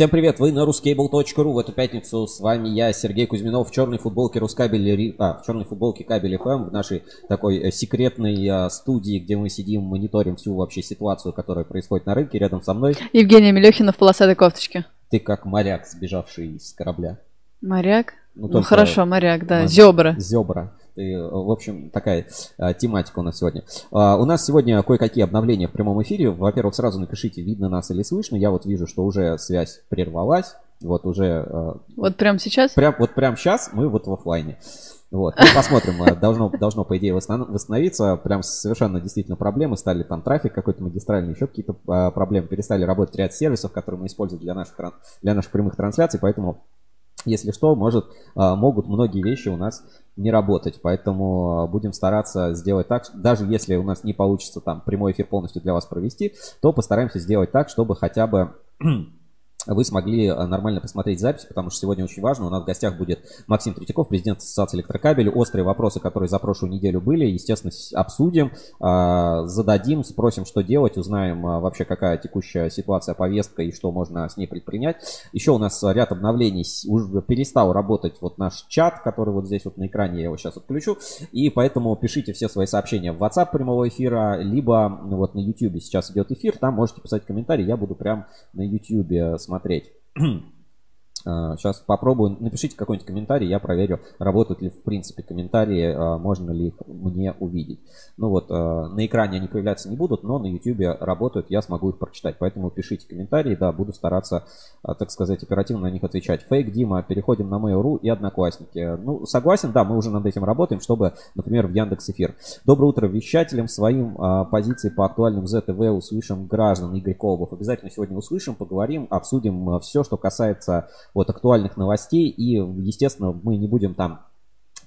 Всем привет, вы на ruscable.ru. В эту пятницу с вами я, Сергей Кузьминов, в черной футболке Рускабель, а, в черной футболке Кабель FM, в нашей такой э, секретной а, студии, где мы сидим, мониторим всю вообще ситуацию, которая происходит на рынке. Рядом со мной Евгения Мелехина в полосатой кофточке. ты как моряк, сбежавший с корабля. Моряк? Ну, Ну, хорошо, моряк, да. Зебра. Зебра. Э, в общем, такая а, тематика у нас сегодня. А, у нас сегодня кое-какие обновления в прямом эфире. Во-первых, сразу напишите, видно нас или слышно. Я вот вижу, что уже связь прервалась. Вот уже э, Вот прямо сейчас? Прям, вот прям сейчас мы вот в оффлайне. Вот. Ну, посмотрим, э, должно, должно, по идее, восстан- восстановиться. Прям совершенно действительно проблемы. Стали там трафик какой-то магистральный, еще какие-то проблемы. Перестали работать ряд сервисов, которые мы используем для наших, для наших прямых трансляций. Поэтому, если что, может, а, могут многие вещи у нас не работать. Поэтому а, будем стараться сделать так, даже если у нас не получится там прямой эфир полностью для вас провести, то постараемся сделать так, чтобы хотя бы вы смогли э, нормально посмотреть запись, потому что сегодня очень важно. У нас в гостях будет Максим Третьяков, президент Ассоциации электрокабелей. Острые вопросы, которые за прошлую неделю были, естественно, обсудим, а, зададим, спросим, что делать, узнаем а, вообще, какая текущая ситуация, повестка и что можно с ней предпринять. Еще у нас ряд обновлений. Уже перестал работать вот наш чат, который вот здесь вот на экране, я его сейчас отключу. И поэтому пишите все свои сообщения в WhatsApp прямого эфира, либо ну, вот на YouTube сейчас идет эфир, там можете писать комментарии, я буду прям на YouTube смотреть смотреть Сейчас попробую. Напишите какой-нибудь комментарий, я проверю, работают ли в принципе комментарии, а, можно ли их мне увидеть. Ну вот, а, на экране они появляться не будут, но на YouTube работают, я смогу их прочитать. Поэтому пишите комментарии, да, буду стараться, а, так сказать, оперативно на них отвечать. Фейк Дима, переходим на Mail.ru и Одноклассники. Ну, согласен, да, мы уже над этим работаем, чтобы, например, в Яндекс Эфир. Доброе утро вещателям, своим а, позиции по актуальным ЗТВ услышим граждан Игорь Колбов. Обязательно сегодня услышим, поговорим, обсудим все, что касается вот актуальных новостей. И, естественно, мы не будем там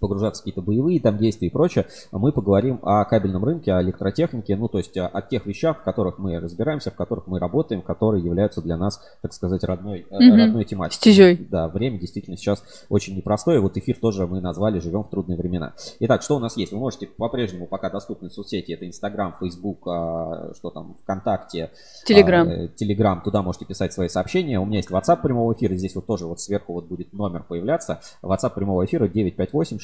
погружаться в какие-то боевые там действия и прочее, мы поговорим о кабельном рынке, о электротехнике, ну, то есть о, о тех вещах, в которых мы разбираемся, в которых мы работаем, которые являются для нас, так сказать, родной, Мгм. родной тематикой. Стезей. Да, время действительно сейчас очень непростое. Вот эфир тоже мы назвали «Живем в трудные времена». Итак, что у нас есть? Вы можете по-прежнему, пока доступны соцсети, это Инстаграм, Фейсбук, а, что там, ВКонтакте, Телеграм. а, э, Телеграм, туда можете писать свои сообщения. У меня есть WhatsApp прямого эфира, здесь вот тоже вот сверху вот будет номер появляться. WhatsApp прямого эфира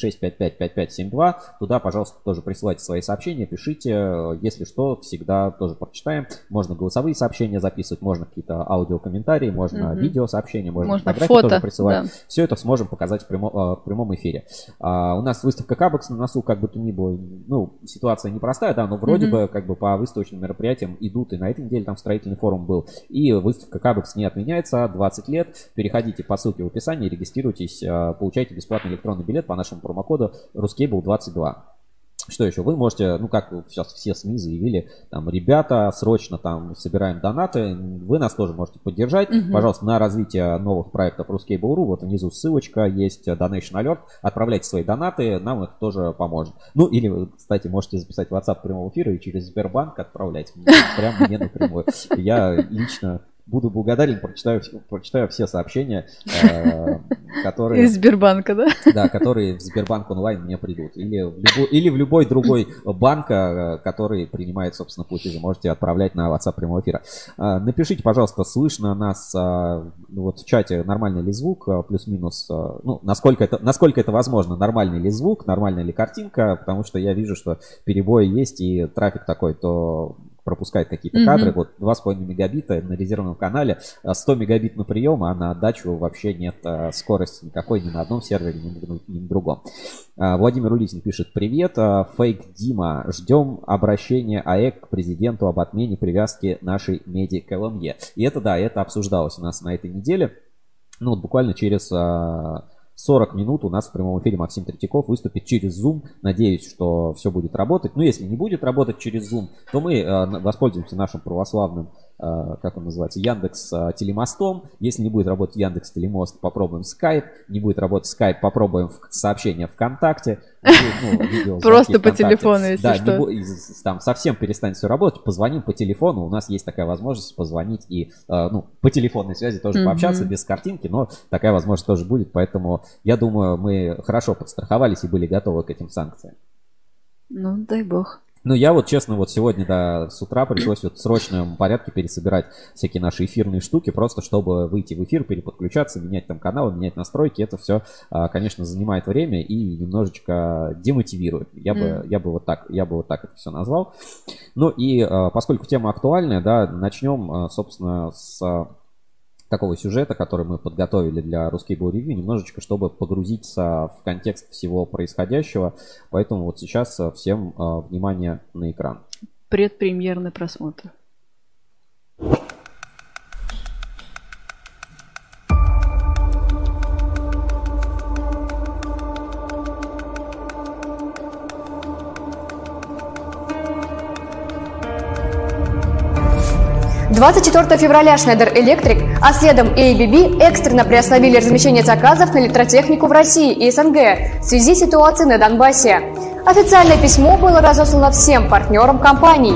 958-655-5572. Туда, пожалуйста, тоже присылайте свои сообщения, пишите. Если что, всегда тоже прочитаем. Можно голосовые сообщения записывать, можно какие-то аудиокомментарии, можно Мгм. видеосообщения, можно, Можно фотографии фото, тоже присылать. да. Все это сможем показать в, прямо- а, в прямом эфире. А, у нас выставка Кабекс на носу, как бы то ни было. Ну, ситуация непростая, да, но вроде Мгм. бы как бы по выставочным мероприятиям идут. И на этой неделе там строительный форум был. И выставка Кабекс не отменяется. 20 лет. Переходите по ссылке в описании, регистрируйтесь, а, получайте бесплатный электронный билет по нашему промокоду Ruscable22. Что еще? Вы можете, ну как сейчас все СМИ заявили, там, ребята, срочно там собираем донаты, вы нас тоже можете поддержать. Мгм. Пожалуйста, на развитие новых проектов Ruscable.ru, вот внизу ссылочка, есть э, Donation Alert, отправляйте свои донаты, нам это тоже поможет. Ну или, вы, кстати, можете записать WhatsApp прямого эфира и через Сбербанк отправлять прямо мне напрямую. Я лично буду благодарен, прочитаю, прочитаю все сообщения, э, которые... Из Сбербанка, да? Да, которые в Сбербанк онлайн мне придут. Или в, любой, или в любой другой банк, э, который принимает, собственно, платежи. Можете отправлять на WhatsApp прямого эфира. А, Напишите, пожалуйста, слышно нас ну, вот в чате, нормальный ли звук, плюс-минус, ну, насколько это, насколько это возможно, нормальный ли звук, нормальная ли картинка, потому что я вижу, что перебои есть и трафик такой, то пропускает какие-то Мгм. кадры. Вот 2,5 мегабита на резервном канале, а 100 мегабит на прием, а на отдачу вообще нет а, скорости никакой ни на одном сервере, ни на, ни на другом. А, Владимир Улитин пишет, привет, а, фейк Дима, ждем обращения АЭК к президенту об отмене привязки нашей меди к ЛМЕ. И это, да, это обсуждалось у нас на этой неделе. Ну, вот буквально через а, 40 минут у нас в прямом эфире Максим Третьяков выступит через Zoom. Надеюсь, что все будет работать. Но если не будет работать через Zoom, то мы э, воспользуемся нашим православным, как он называется, Яндекс э, Телемостом. Если не будет работать Яндекс Телемост, попробуем Skype. Не будет работать Skype, попробуем сообщение ВКонтакте. Ну, видеозвонки Просто по телефону, если да, что. Не, там совсем перестанет все работать, позвоним по телефону. У нас есть такая возможность позвонить и, э, ну, по телефонной связи тоже пообщаться без картинки, но такая возможность тоже будет. Поэтому я думаю, мы хорошо подстраховались и были готовы к этим санкциям. Ну, дай бог. Ну, я вот, честно, вот сегодня, да, с утра пришлось вот в срочном порядке пересобирать всякие наши эфирные штуки, просто чтобы выйти в эфир, переподключаться, менять там каналы, менять настройки. Это все, а, конечно, занимает время и немножечко демотивирует. Я бы, Mm. я бы вот так, я бы вот так это все назвал. Ну и а, поскольку тема актуальная, да, начнем, а, собственно, с такого сюжета, который мы подготовили для русской Review, немножечко, чтобы погрузиться в контекст всего происходящего. Поэтому вот сейчас а, всем а, внимание на экран. Предпремьерный просмотр. – 24 февраля Schneider Electric, а следом ABB экстренно приостановили размещение заказов на электротехнику в России и СНГ в связи с ситуацией на Донбассе. Официальное письмо было разослано всем партнерам компаний.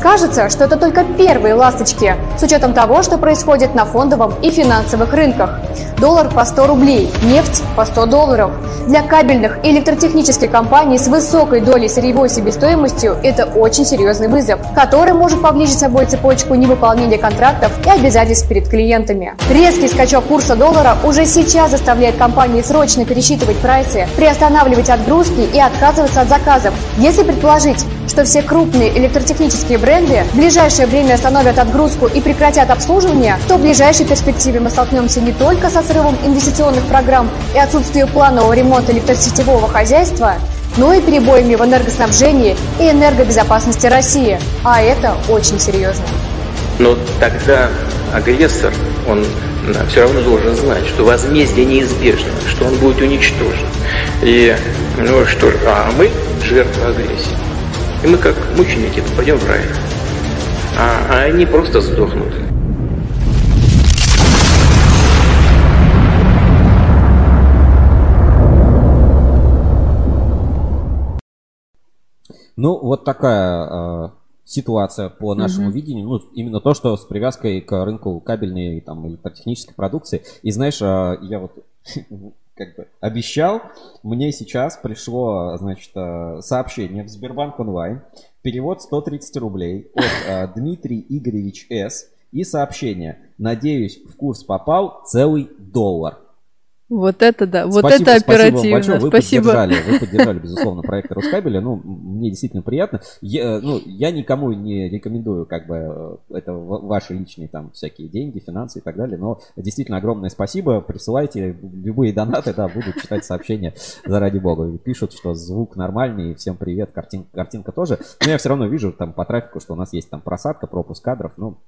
Кажется, что это только первые ласточки, с учетом того, что происходит на фондовом и финансовых рынках. Доллар по 100 рублей, нефть по 100 долларов. Для кабельных и электротехнических компаний с высокой долей сырьевой себестоимостью это очень серьезный вызов, который может повлечь собой цепочку невыполнения контрактов и обязательств перед клиентами. Резкий скачок курса доллара уже сейчас заставляет компании срочно пересчитывать прайсы, приостанавливать отгрузки и отказываться от заказов. Если предположить, что все крупные электротехнические бренды в ближайшее время остановят отгрузку и прекратят обслуживание, то в ближайшей перспективе мы столкнемся не только со срывом инвестиционных программ и отсутствием планового ремонта электросетевого хозяйства, но и перебоями в энергоснабжении и энергобезопасности России. А это очень серьезно. Но тогда агрессор, он все равно должен знать, что возмездие неизбежно, что он будет уничтожен. И, ну что ж, а мы жертвы агрессии. И мы как мученики попадем в рай. А, а они просто сдохнут. Ну, вот такая э, ситуация по нашему Мгм. видению. Ну, именно то, что с привязкой к рынку кабельной и там, электротехнической продукции. И знаешь, э, я вот как бы обещал, мне сейчас пришло, значит, э, сообщение в Сбербанк онлайн. Перевод 130 рублей от э, Дмитрий Игоревич С. И сообщение. Надеюсь, в курс попал целый доллар. Вот это да, вот Спасибо, это спасибо вам оперативно. большое. Вы Спасибо. поддержали, вы поддержали, безусловно, проект Рускабеля. Ну, мне действительно приятно. Я, ну, я никому не рекомендую, как бы, э, это ва- ваши личные там всякие деньги, финансы и так далее. Но действительно огромное спасибо. Присылайте любые донаты, да, буду читать сообщения заради бога. Пишут, что звук нормальный, всем привет, картин, картинка тоже. Но я все равно вижу там по трафику, что у нас есть там просадка, пропуск кадров. Ну,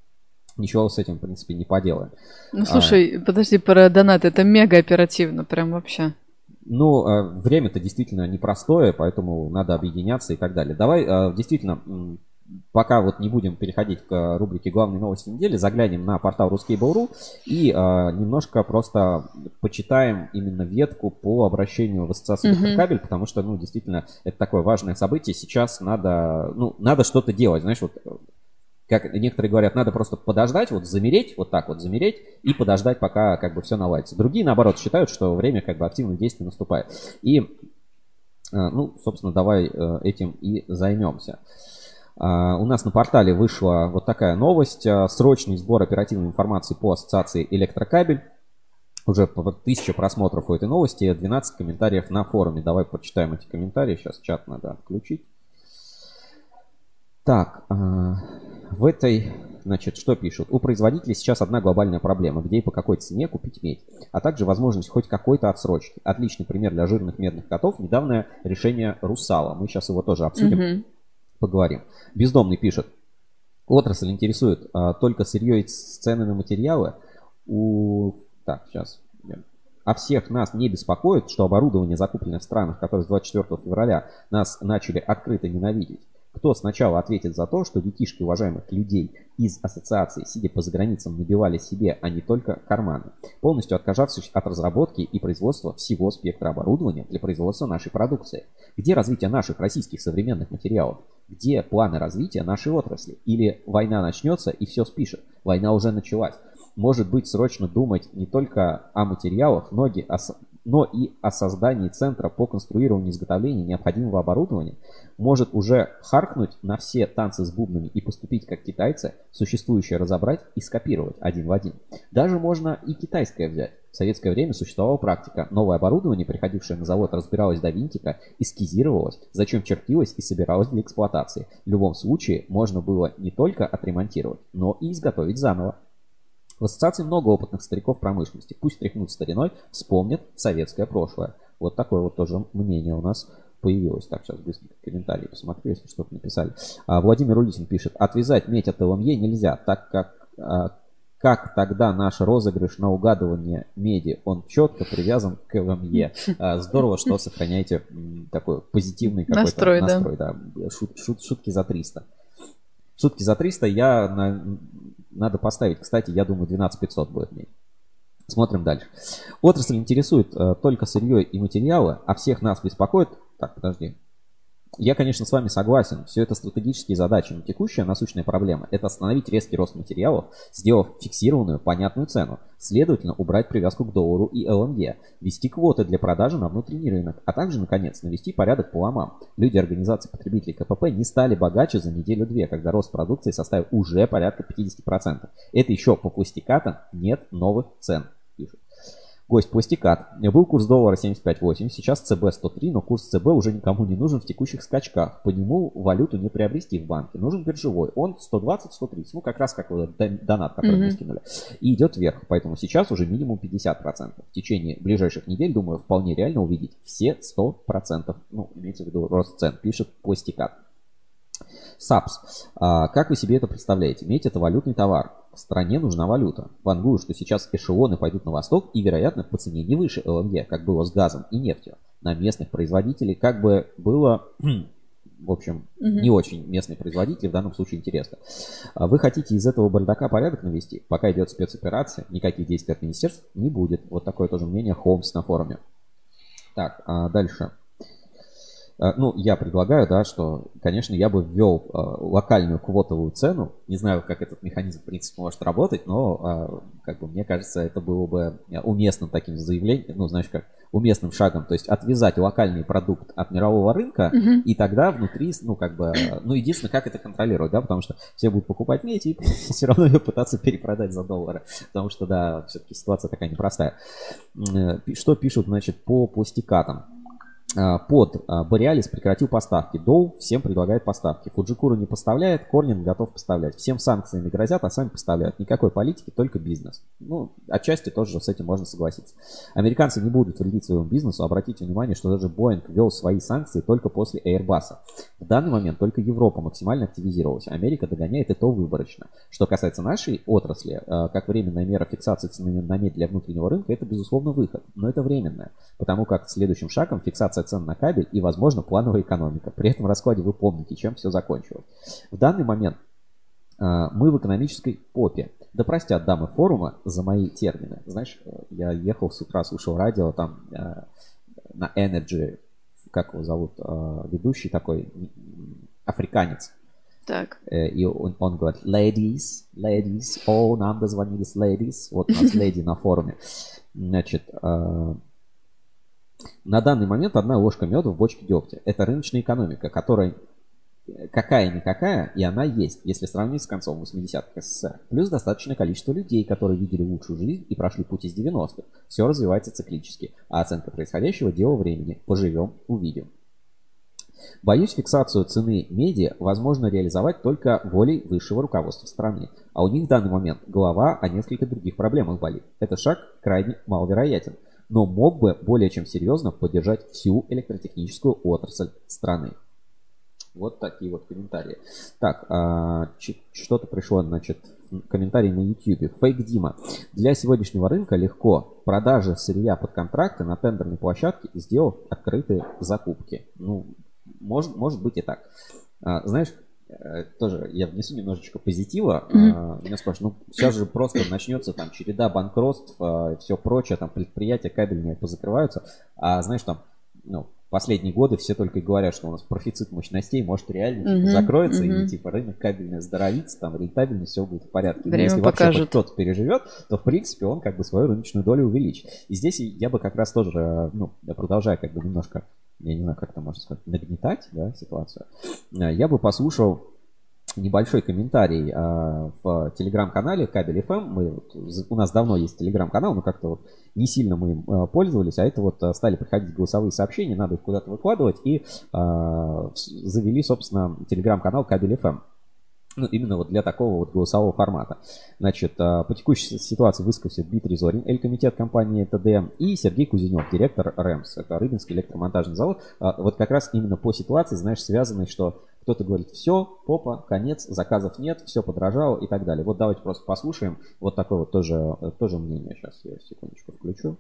ничего с этим, в принципе, не поделаем. Ну слушай, подожди, про донат, это мега оперативно, прям вообще. Ну, э, время-то действительно непростое, поэтому надо объединяться и так далее. Давай, э, действительно, пока вот не будем переходить к рубрике «Главные новости недели», заглянем на портал Ruskable.ru и э, немножко просто почитаем именно ветку по обращению в ассоциацию Мгм. Электрокабель, потому что, ну, действительно, это такое важное событие. Сейчас надо, ну, надо что-то делать, знаешь, вот как некоторые говорят, надо просто подождать, вот замереть, вот так вот замереть и подождать, пока как бы все наладится. Другие, наоборот, считают, что время как бы активных действий наступает. И, э, ну, собственно, давай э, этим и займемся. А, У нас на портале вышла вот такая новость. Срочный сбор оперативной информации по ассоциации Электрокабель. Уже тысяча просмотров у этой новости, 12 комментариев на форуме. Давай почитаем эти комментарии. Сейчас чат надо включить. Так, в этой, значит, что пишут? У производителей сейчас одна глобальная проблема, где и по какой цене купить медь, а также возможность хоть какой-то отсрочки. Отличный пример для жирных медных котов – недавнее решение Русала. Мы сейчас его тоже обсудим, Мгм. поговорим. Бездомный пишет. Отрасль интересует а, только сырье и цены на материалы. У... Так, сейчас. А всех нас не беспокоит, что оборудование, закупленное в странах, которые с 24 февраля нас начали открыто ненавидеть. Кто сначала ответит за то, что детишки уважаемых людей из ассоциации, сидя по заграницам, набивали себе, а не только карманы, полностью отказавшись от разработки и производства всего спектра оборудования для производства нашей продукции? Где развитие наших российских современных материалов? Где планы развития нашей отрасли? Или война начнется и все спишет? Война уже началась. Может быть, срочно думать не только о материалах, ноги, о с- но и о создании центра по конструированию и изготовлению необходимого оборудования может уже харкнуть на все танцы с бубнами и поступить как китайцы, существующее разобрать и скопировать один в один. Даже можно и китайское взять. В советское время существовала практика. Новое оборудование, приходившее на завод, разбиралось до винтика, эскизировалось, зачем чертилось и собиралось для эксплуатации. В любом случае, можно было не только отремонтировать, но и изготовить заново. В ассоциации много опытных стариков промышленности. Пусть тряхнут стариной, вспомнят советское прошлое. Вот такое вот тоже мнение у нас появилось. Так, сейчас быстренько комментарии посмотрю, если что-то написали. А, Владимир Улитин пишет, отвязать медь от ЛМЕ нельзя, так как а, как тогда наш розыгрыш на угадывание меди, он четко привязан к ЛМЕ. А, здорово, что сохраняете такой позитивный какой-то настрой. настрой да. Да. Шут, шут, шутки за 300. Шутки за 300 я на, надо поставить. Кстати, я думаю, 12 500 будет медь. Смотрим дальше. Отрасль интересует э, только сырье и материалы, а всех нас беспокоит... Так, подожди. Я, конечно, с вами согласен. Все это стратегические задачи, но текущая насущная проблема – это остановить резкий рост материалов, сделав фиксированную, понятную цену. Следовательно, убрать привязку к доллару и ЛНГ, ввести квоты для продажи на внутренний рынок, а также, наконец, навести порядок по ломам. Люди организации потребителей КПП не стали богаче за неделю-две, когда рост продукции составил уже порядка 50%. Это еще по пустякатам нет новых цен. Гость пластикат. Был курс доллара 75.8, сейчас ЦБ 103, но курс ЦБ уже никому не нужен в текущих скачках. По нему валюту не приобрести в банке. Нужен биржевой. Он 120-130, ну как раз как вот донат, который mm-hmm. мы скинули. И идет вверх, поэтому сейчас уже минимум 50%. В течение ближайших недель, думаю, вполне реально увидеть все 100%. Ну, имеется в виду рост цен, пишет пластикат. САПС. А, как вы себе это представляете? Медь это валютный товар. В стране нужна валюта. Вангую, что сейчас эшелоны пойдут на восток и, вероятно, по цене не выше ЛНГ, как было с газом и нефтью. На местных производителей как бы было в общем, угу. не очень местные производители, в данном случае интересно. А вы хотите из этого бардака порядок навести? Пока идет спецоперация, никаких действий от министерств не будет. Вот такое тоже мнение Холмс на форуме. Так, а дальше. Э, ну, я предлагаю, да, что, конечно, я бы ввел э, локальную квотовую цену. Не знаю, как этот механизм, в принципе, может работать, но, э, как бы, мне кажется, это было бы уместным таким заявлением, ну, знаешь, как уместным шагом, то есть отвязать локальный продукт от мирового рынка, uh и тогда внутри, ну, как бы, ну, единственное, как это контролировать, да, потому что все будут покупать медь и все равно ее пытаться перепродать за доллары, потому что, да, все-таки ситуация такая непростая. Что пишут, значит, по пластикатам? А, под а, Borealis прекратил поставки. Доу всем предлагает поставки. Фуджикуру не поставляет, Корнин готов поставлять. Всем санкциями грозят, а сами поставляют. Никакой политики, только бизнес. Ну, отчасти тоже с этим можно согласиться. Американцы не будут вредить своему бизнесу. Обратите внимание, что даже Boeing ввел свои санкции только после Airbus. В данный момент только Европа максимально активизировалась. Америка догоняет и то выборочно. Что касается нашей отрасли, а, как временная мера фиксации цены на медь для внутреннего рынка, это безусловно выход. Но это временное. Потому как следующим шагом фиксация индексация цен на кабель и, возможно, плановая экономика. При этом раскладе вы помните, чем все закончилось. В данный момент э, мы в экономической попе. Да простят дамы форума за мои термины. Знаешь, я ехал с утра, слушал радио там э, на Energy, как его зовут, э, ведущий такой, африканец. Так. И он, он говорит, ladies, ladies, о, нам дозвонились ladies. Вот у нас леди на форуме. Значит, на данный момент одна ложка меда в бочке дегтя. Это рыночная экономика, которая какая-никакая, и она есть, если сравнить с концом 80-х СССР. Плюс достаточное количество людей, которые видели лучшую жизнь и прошли путь из 90-х. Все развивается циклически, а оценка происходящего – дело времени. Поживем – увидим. Боюсь, фиксацию цены меди возможно реализовать только волей высшего руководства страны. А у них в данный момент голова о нескольких других проблемах болит. Этот шаг крайне маловероятен – но мог бы более чем серьезно поддержать всю электротехническую отрасль страны. Вот такие вот комментарии. Так, а, что-то пришло, значит, комментарий на YouTube. Фейк Дима. Для сегодняшнего рынка легко. Продажи сырья под контракты на тендерной площадке, сделав открытые закупки. Ну, может, может быть и так. А, знаешь, тоже я внесу немножечко позитива. Mm-hmm. Меня спрашивают, ну сейчас же просто начнется там череда банкротств, а, все прочее, там предприятия кабельные позакрываются, а знаешь там, ну, последние годы все только и говорят, что у нас профицит мощностей может реально Мгм, закроется, мгм. и типа рынок кабельный оздоровится, там рентабельность, все будет в порядке. Но Время если вообще покажет. хоть кто-то переживет, то в принципе он как бы свою рыночную долю увеличит. И здесь я бы как раз тоже, э, ну, продолжая как бы немножко, я не знаю, как это можно сказать, нагнетать, да, ситуацию, э, я бы послушал небольшой комментарий э, в телеграм-канале Кабель FM. Мы, вот, у нас давно есть телеграм-канал, но как-то вот не сильно мы им э, пользовались, а это вот э, стали приходить голосовые сообщения, надо их куда-то выкладывать, и э, завели, собственно, телеграм-канал Кабель FM. Ну, именно вот для такого вот голосового формата. Значит, э, по текущей ситуации высказался Дмитрий Зорин, Эль-комитет компании ТД, и Сергей Кузенев, директор РЭМС, это Рыбинский электромонтажный завод. А, Вот как раз именно по ситуации, знаешь, связанной, что кто-то говорит, все, попа, конец, заказов нет, все подорожало и так далее. Вот давайте просто послушаем вот такое вот тоже, тоже мнение. Сейчас я секундочку включу.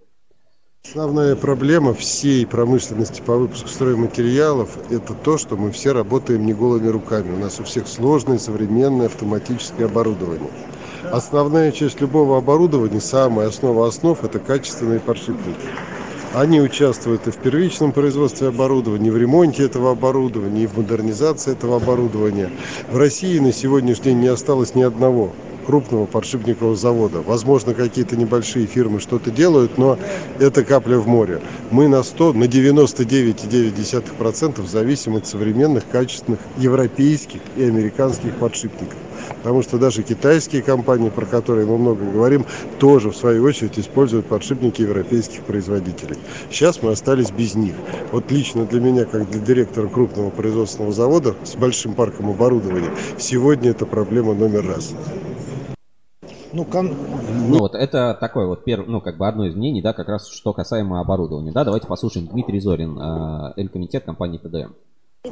Основная проблема всей промышленности по выпуску стройматериалов – это то, что мы все работаем не голыми руками. У нас у всех сложное современное автоматическое оборудование. Основная часть любого оборудования, самая основа основ – это качественные подшипники. Они участвуют и в первичном производстве оборудования, и в ремонте этого оборудования, и в модернизации этого оборудования. В России на сегодняшний день не осталось ни одного крупного подшипникового завода. Возможно, какие-то небольшие фирмы что-то делают, но это капля в море. Мы на 100, на 99,9% зависим от современных, качественных европейских и американских подшипников. Потому что даже китайские компании, про которые мы много говорим, тоже в свою очередь используют подшипники европейских производителей. Сейчас мы остались без них. Вот лично для меня, как для директора крупного производственного завода с большим парком оборудования, сегодня это проблема номер раз. Ну, кон- Ну вот это такое вот первое, ну как бы одно из мнений, да, как раз что касаемо оборудования, да, давайте послушаем Дмитрий Зорин, э, Эль-комитет компании ТДМ. а,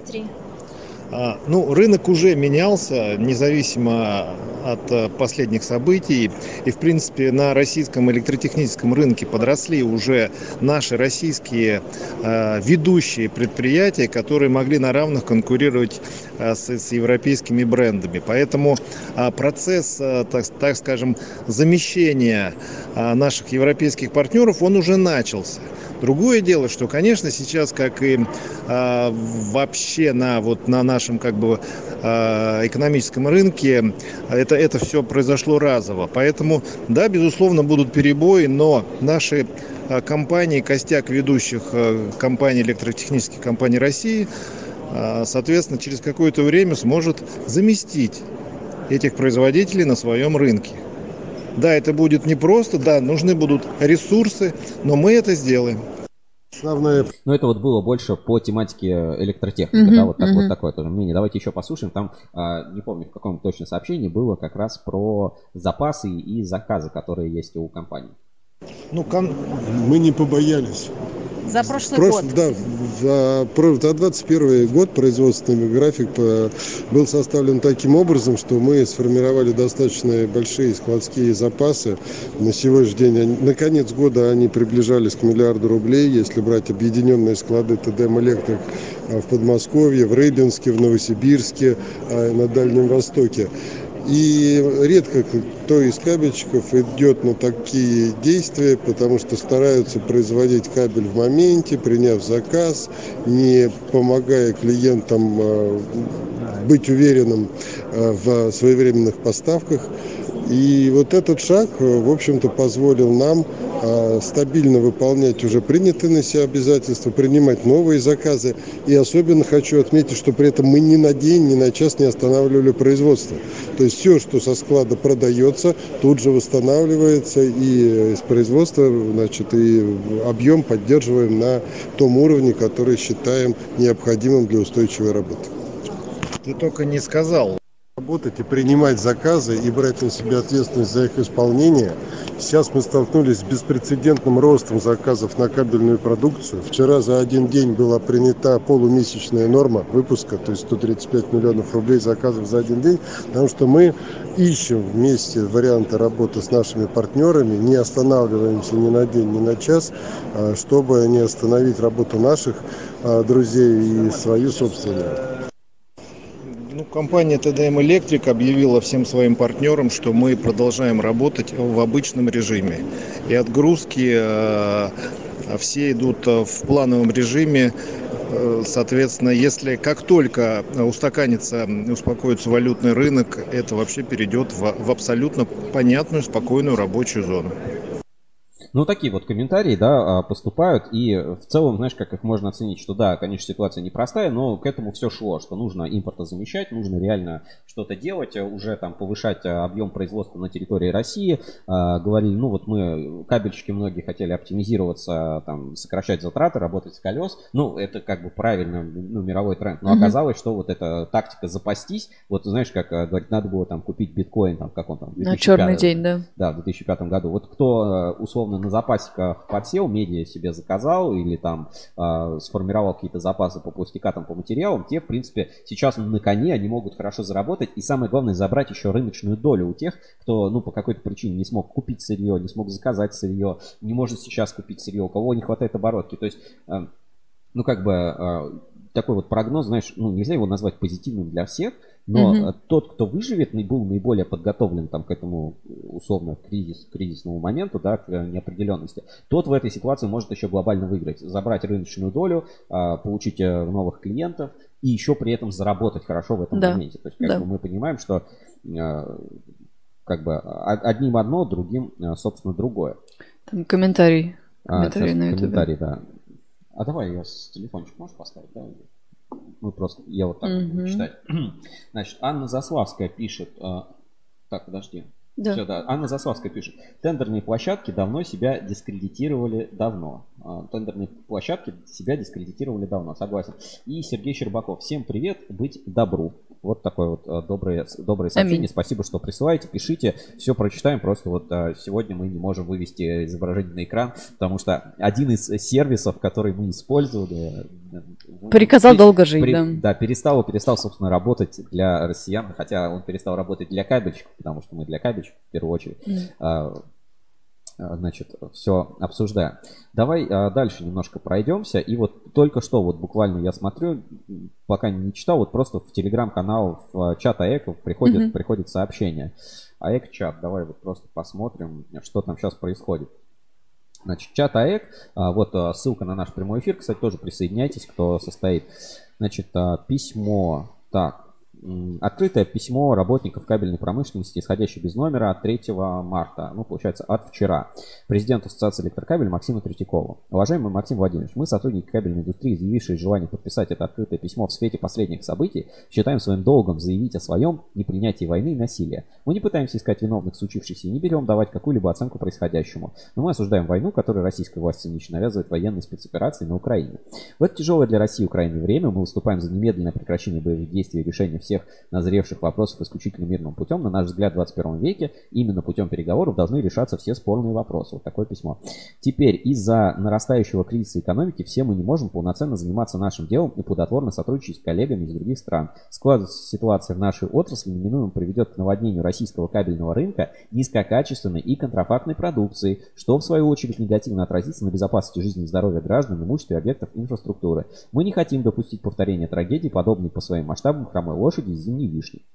ну, рынок уже менялся, независимо от э, последних событий. И, в принципе, на российском электротехническом рынке подросли уже наши российские э, ведущие предприятия, которые могли на равных конкурировать э, с, с европейскими брендами. Поэтому а, процесс, так, так скажем, замещения а, наших европейских партнеров, он уже начался. Другое дело, что, конечно, сейчас, как и а, вообще на, вот, на нашем как бы, а, экономическом рынке, это, это все произошло разово. Поэтому, да, безусловно, будут перебои, но наши а, компании, костяк ведущих а, компаний, электротехнических компаний России, соответственно, через какое-то время сможет заместить этих производителей на своем рынке. Да, это будет непросто, да, нужны будут ресурсы, но мы это сделаем. Основная Ну это вот было больше по тематике электротехники, Мгм, да, вот, так, вот мгм. такое тоже мнение. Давайте еще послушаем, там, а, не помню в каком точно сообщении, было как раз про запасы и заказы, которые есть у компании. Ну, кон- мы не побоялись. За прошлый Прош- год. Да, за, за 21 год производственный график по- был составлен таким образом, что мы сформировали достаточно большие складские запасы. На сегодняшний день, на конец года они приближались к миллиарду рублей, если брать объединенные склады ТДМ Электрик а, в Подмосковье, в Рыбинске, в Новосибирске, а, на Дальнем Востоке. И редко кто из кабельщиков идет на такие действия, потому что стараются производить кабель в моменте, приняв заказ, не помогая клиентам э, быть уверенным э, в своевременных поставках. И вот этот шаг, э, в общем-то, позволил нам э, стабильно выполнять уже принятые на себя обязательства, принимать новые заказы. И особенно хочу отметить, что при этом мы ни на день, ни на час не останавливали производство. То есть все, что со склада продается, тут же восстанавливается и из производства, значит, и объем поддерживаем на том уровне, который считаем необходимым для устойчивой работы. ты только не сказал. Работать и принимать заказы и брать на себя ответственность за их исполнение. Сейчас мы столкнулись с беспрецедентным ростом заказов на кабельную продукцию. Вчера за один день была принята полумесячная норма выпуска, то есть 135 миллионов рублей заказов за один день, потому что мы ищем вместе варианты работы с нашими партнерами, не останавливаемся ни на день, ни на час, а, чтобы не остановить работу наших а, друзей и свою собственную. Компания TDM Electric объявила всем своим партнерам, что мы продолжаем работать в обычном режиме. И отгрузки э, все идут в плановом режиме. Соответственно, если как только устаканится, успокоится валютный рынок, это вообще перейдет в, в абсолютно понятную, спокойную рабочую зону. Ну, такие вот комментарии, да, а, поступают, и в целом, знаешь, как их можно оценить, что да, конечно, ситуация непростая, но к этому все шло, что нужно импортозамещать, нужно реально что-то делать, а, уже там повышать а, объем производства на территории России. Говорили, ну вот мы, кабельщики многие хотели оптимизироваться, там, сокращать затраты, работать с колес. Ну, это как бы правильно, ну, мировой тренд. Но оказалось, что вот эта тактика запастись, вот знаешь, как говорить, надо было там купить биткоин, там, как он там, 2005, на черный день, да. Да, в 2005 году. Вот кто условно на запасиках подсел, медиа себе заказал или там э, сформировал какие-то запасы по пластикатам, по материалам, те, в принципе, сейчас на коне, они могут хорошо заработать. И самое главное, забрать еще рыночную долю у тех, кто, ну, по какой-то причине не смог купить сырье, не смог заказать сырье, не может сейчас купить сырье, у кого не хватает оборотки. То есть, э, ну, как бы, э, такой вот прогноз, знаешь, ну, нельзя его назвать позитивным для всех, но угу. тот, кто выживет, был наиболее подготовлен там, к этому условно кризис, кризисному моменту, да, к э, неопределенности, тот в этой ситуации может еще глобально выиграть. Забрать рыночную долю, а, получить э, новых клиентов и еще при этом заработать хорошо в этом да. моменте. То есть как да. бы мы понимаем, что как бы одним одно, другим, собственно, другое. Там комментарий. Комментарий а, на YouTube. Комментарий, да. А давай я с телефончик можешь поставить? Да? Мы просто, я вот так буду читать. Значит, Анна Заславская пишет. Э, так, подожди. Да. Все, да. Анна Заславская пишет. Тендерные площадки давно себя дискредитировали давно. А, тендерные площадки себя дискредитировали давно, согласен. И Сергей Щербаков. Всем привет, быть добру. Вот такое вот э, доброе, доброе сообщение. Аминь. Спасибо, что присылаете, пишите. Все прочитаем. Просто вот э, сегодня мы не можем вывести изображение на экран, потому что один из сервисов, который мы использовали... Приказал при, долго жить, при, да. Да, перестал, перестал, собственно, работать для россиян, хотя он перестал работать для кабельщиков, потому что мы для кабельщиков в первую очередь. Mm значит, все обсуждаем. Давай а, дальше немножко пройдемся. И вот только что, вот буквально я смотрю, пока не читал, вот просто в телеграм-канал, в чат АЭК приходит, mm-hmm. приходит сообщение. АЭК-чат, давай вот просто посмотрим, что там сейчас происходит. Значит, чат АЭК, вот ссылка на наш прямой эфир, кстати, тоже присоединяйтесь, кто состоит. Значит, письмо, так, Открытое письмо работников кабельной промышленности, исходящее без номера от 3 марта, ну, получается, от вчера, президенту Ассоциации электрокабель Максиму Третьякову. Уважаемый Максим Владимирович, мы, сотрудники кабельной индустрии, изъявившие желание подписать это открытое письмо в свете последних событий, считаем своим долгом заявить о своем непринятии войны и насилия. Мы не пытаемся искать виновных в случившемся и не берем давать какую-либо оценку происходящему. Но мы осуждаем войну, которую российская власть цинично навязывает военной спецоперации на Украине. В это тяжелое для России и Украины время мы выступаем за немедленное прекращение боевых действий и решение всех всех назревших вопросов исключительно мирным путем. На наш взгляд, в 21 веке именно путем переговоров должны решаться все спорные вопросы. Вот такое письмо. Теперь из-за нарастающего кризиса экономики все мы не можем полноценно заниматься нашим делом и плодотворно сотрудничать с коллегами из других стран. Складывается ситуация в нашей отрасли неминуемо приведет к наводнению российского кабельного рынка низкокачественной и контрафактной продукции, что в свою очередь негативно отразится на безопасности жизни и здоровья граждан, имуществе объектов инфраструктуры. Мы не хотим допустить повторения трагедии, подобной по своим масштабам хромой лошади, лошади и зимней вишни.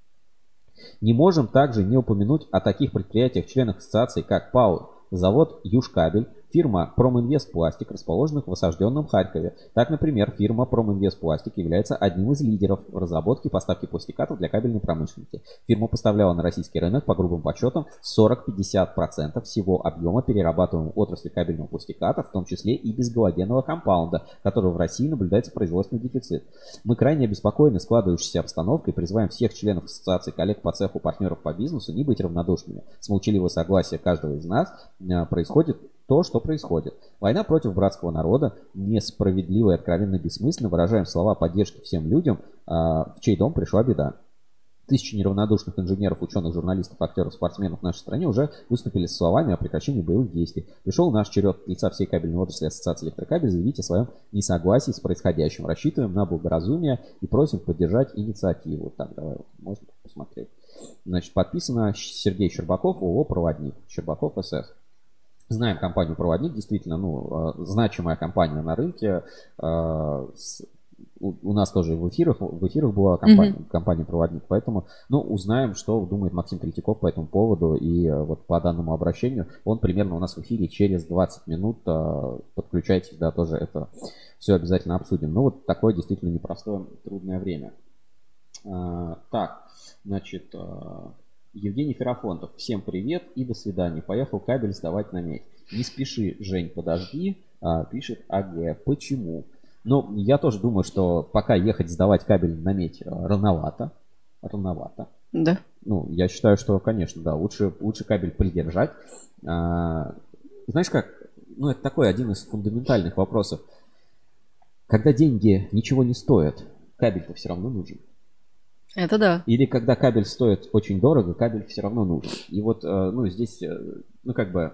Не можем также не упомянуть о таких предприятиях-членах ассоциации, как ПАО, завод «Южкабель», Фирма Проминвестпластик, расположенных в осажденном Харькове. Так, например, фирма Проминвестпластик является одним из лидеров в разработке и поставке пластикатов для кабельной промышленности. Фирма поставляла на российский рынок, по грубым подсчетам, 40-50% всего объема перерабатываемой отрасли кабельного пластиката, в том числе и безгалогенного компаунда, которого в России наблюдается производственный дефицит. Мы крайне обеспокоены складывающейся обстановкой и призываем всех членов ассоциации, коллег по цеху, партнеров по бизнесу не быть равнодушными. С молчаливого согласия каждого из нас э, происходит то, что происходит. Война против братского народа несправедлива и откровенно бессмысленно. Выражаем слова поддержки всем людям, а, в чей дом пришла беда. Тысячи неравнодушных инженеров, ученых, журналистов, актеров, спортсменов в нашей стране уже выступили с словами о прекращении боевых действий. Пришел наш черед лица всей кабельной отрасли Ассоциации электрокабель заявить о своем несогласии с происходящим. Рассчитываем на благоразумие и просим поддержать инициативу. Так, давай, вот, можно посмотреть. Значит, подписано Сергей Щербаков, ООО «Проводник». Щербаков СС. Знаем компанию «Проводник», действительно, ну, а, значимая компания на рынке, а, у, нас тоже в эфирах, в эфирах была компания, mm-hmm. компания-проводник, поэтому, ну, узнаем, что думает Максим Третьяков по этому поводу, и э, вот по данному обращению, он примерно у нас в эфире через 20 минут, подключайтесь, да, тоже это все обязательно обсудим. Ну, вот такое действительно непростое, трудное время. А, так, значит, Евгений Ферафонтов, всем привет и до свидания. Поехал кабель сдавать на медь. Не спеши, Жень, подожди, пишет АГ. Почему? Ну, я тоже думаю, что пока ехать сдавать кабель на медь э, рановато. Рановато. Да. Ну, я считаю, что, конечно, да, лучше, лучше кабель придержать. А, знаешь как, ну, это такой один из фундаментальных вопросов. Когда деньги ничего не стоят, кабель-то все равно нужен. Это да. Или когда кабель стоит очень дорого, кабель все равно нужен. И вот, э, ну, здесь, э, ну, как бы,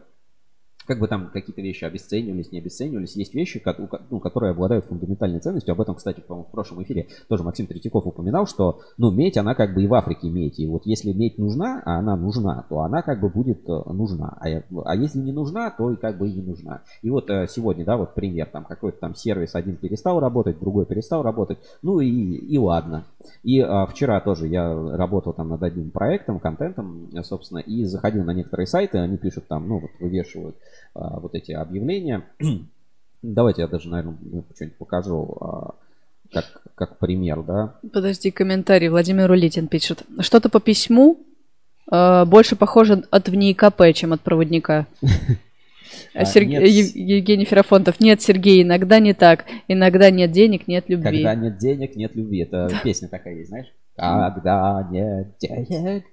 как бы там какие-то вещи обесценивались, не обесценивались, есть вещи, ну, которые обладают фундаментальной ценностью. Об этом, кстати, по-моему, в прошлом эфире тоже Максим Третьяков упоминал, что, ну, медь, она как бы и в Африке медь. И вот если медь нужна, а она нужна, то она как бы будет э, нужна. А, а если не нужна, то и как бы и не нужна. И вот э, сегодня, да, вот пример, там какой-то там сервис один перестал работать, другой перестал работать, ну и, и ладно. И а, вчера тоже я работал там над одним проектом, контентом, собственно, и заходил на некоторые сайты, они пишут там, ну, вот вывешивают вот эти объявления. Давайте я даже, наверное, что-нибудь покажу, а, как, как пример, да. Подожди, комментарий. Владимир Улитин пишет. Что-то по письму э, больше похоже от ВНИКП, чем от проводника. А, нет... Евгений Ферафонтов. Нет, Сергей, иногда не так. Иногда нет денег, нет любви. Когда нет денег, нет любви. Это песня такая есть, знаешь? Когда нет денег, нет,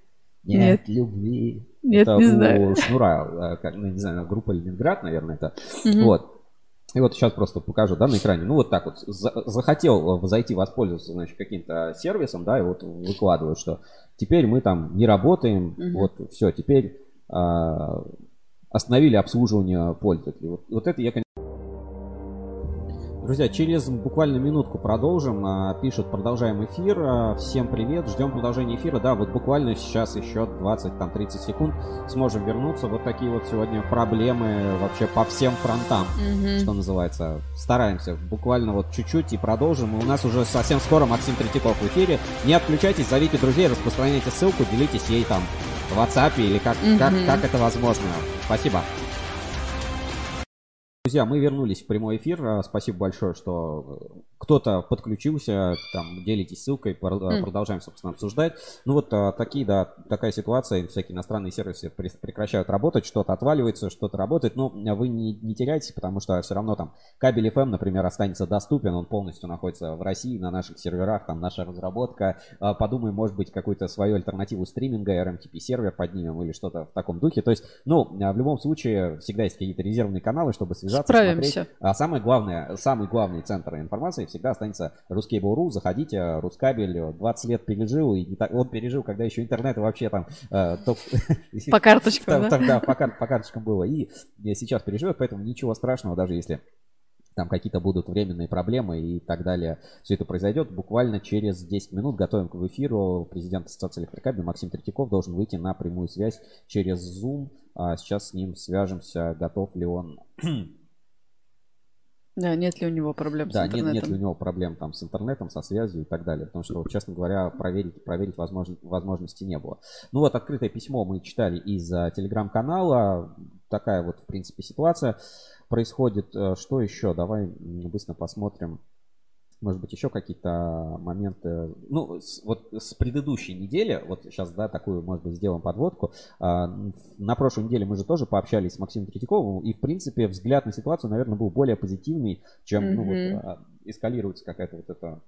нет любви. Нет, это не у знаю. Шнура, э, ну, не знаю, группа Ленинград, наверное, это. Угу. Вот. И вот сейчас просто покажу, да, на экране. Ну, вот так вот. захотел зайти, воспользоваться, значит, каким-то сервисом, да, и вот выкладывают, что теперь мы там не работаем, угу. вот, все, теперь а, остановили обслуживание пользователей. Вот, вот это я, конечно, Друзья, через буквально минутку продолжим. А, пишут, продолжаем эфир. А, всем привет, ждем продолжения эфира. Да, вот буквально сейчас еще 20-30 секунд сможем вернуться. Вот такие вот сегодня проблемы вообще по всем фронтам, mm-hmm. что называется. Стараемся буквально вот чуть-чуть и продолжим. И у нас уже совсем скоро Максим Третьяков в эфире. Не отключайтесь, зовите друзей, распространяйте ссылку, делитесь ей там в WhatsApp или как, mm-hmm. как, как это возможно. Спасибо. Друзья, мы вернулись в прямой эфир. А, спасибо большое, что э, кто-то подключился, там, делитесь ссылкой, продолжаем, собственно, обсуждать. Ну вот а, такие, да, такая ситуация, всякие иностранные сервисы прекращают работать, что-то отваливается, что-то работает, но вы не, не теряйтесь, потому что все равно там кабель FM, например, останется доступен, он полностью находится в России, на наших серверах, там наша разработка. А, подумаем, может быть, какую-то свою альтернативу стриминга, RMTP сервер поднимем или что-то в таком духе. То есть, ну, в любом случае, всегда есть какие-то резервные каналы, чтобы связаться связаться, Справимся. смотреть. А самое главное, самый главный центр информации всегда останется Ruskable.ru. Заходите, Рускабель 20 лет пережил, и не так, он пережил, когда еще интернет вообще там... Э, топ... По карточкам, да? Да, по, по карточкам было. И сейчас переживет, поэтому ничего страшного, даже если там какие-то будут временные проблемы и так далее. Все это произойдет буквально через 10 минут. Готовим к эфиру. Президент Ассоциации электрокабель Максим Третьяков должен выйти на прямую связь через Zoom. А сейчас с ним свяжемся, готов ли он да, нет ли у него проблем да, с интернетом? Да, нет, нет ли у него проблем там с интернетом, со связью и так далее. Потому что, честно говоря, проверить, проверить возможно, возможности не было. Ну вот, открытое письмо мы читали из телеграм-канала. Такая вот, в принципе, ситуация происходит. Э, что еще? Давай быстро посмотрим может быть, еще какие-то моменты. Ну, с, вот с предыдущей недели, вот сейчас, да, такую, может быть, сделаем подводку. А, на прошлой неделе мы же тоже пообщались с Максимом Третьяковым, и, в принципе, взгляд на ситуацию, наверное, был более позитивный, чем, mm-hmm. ну, вот, а, эскалируется какая-то вот эта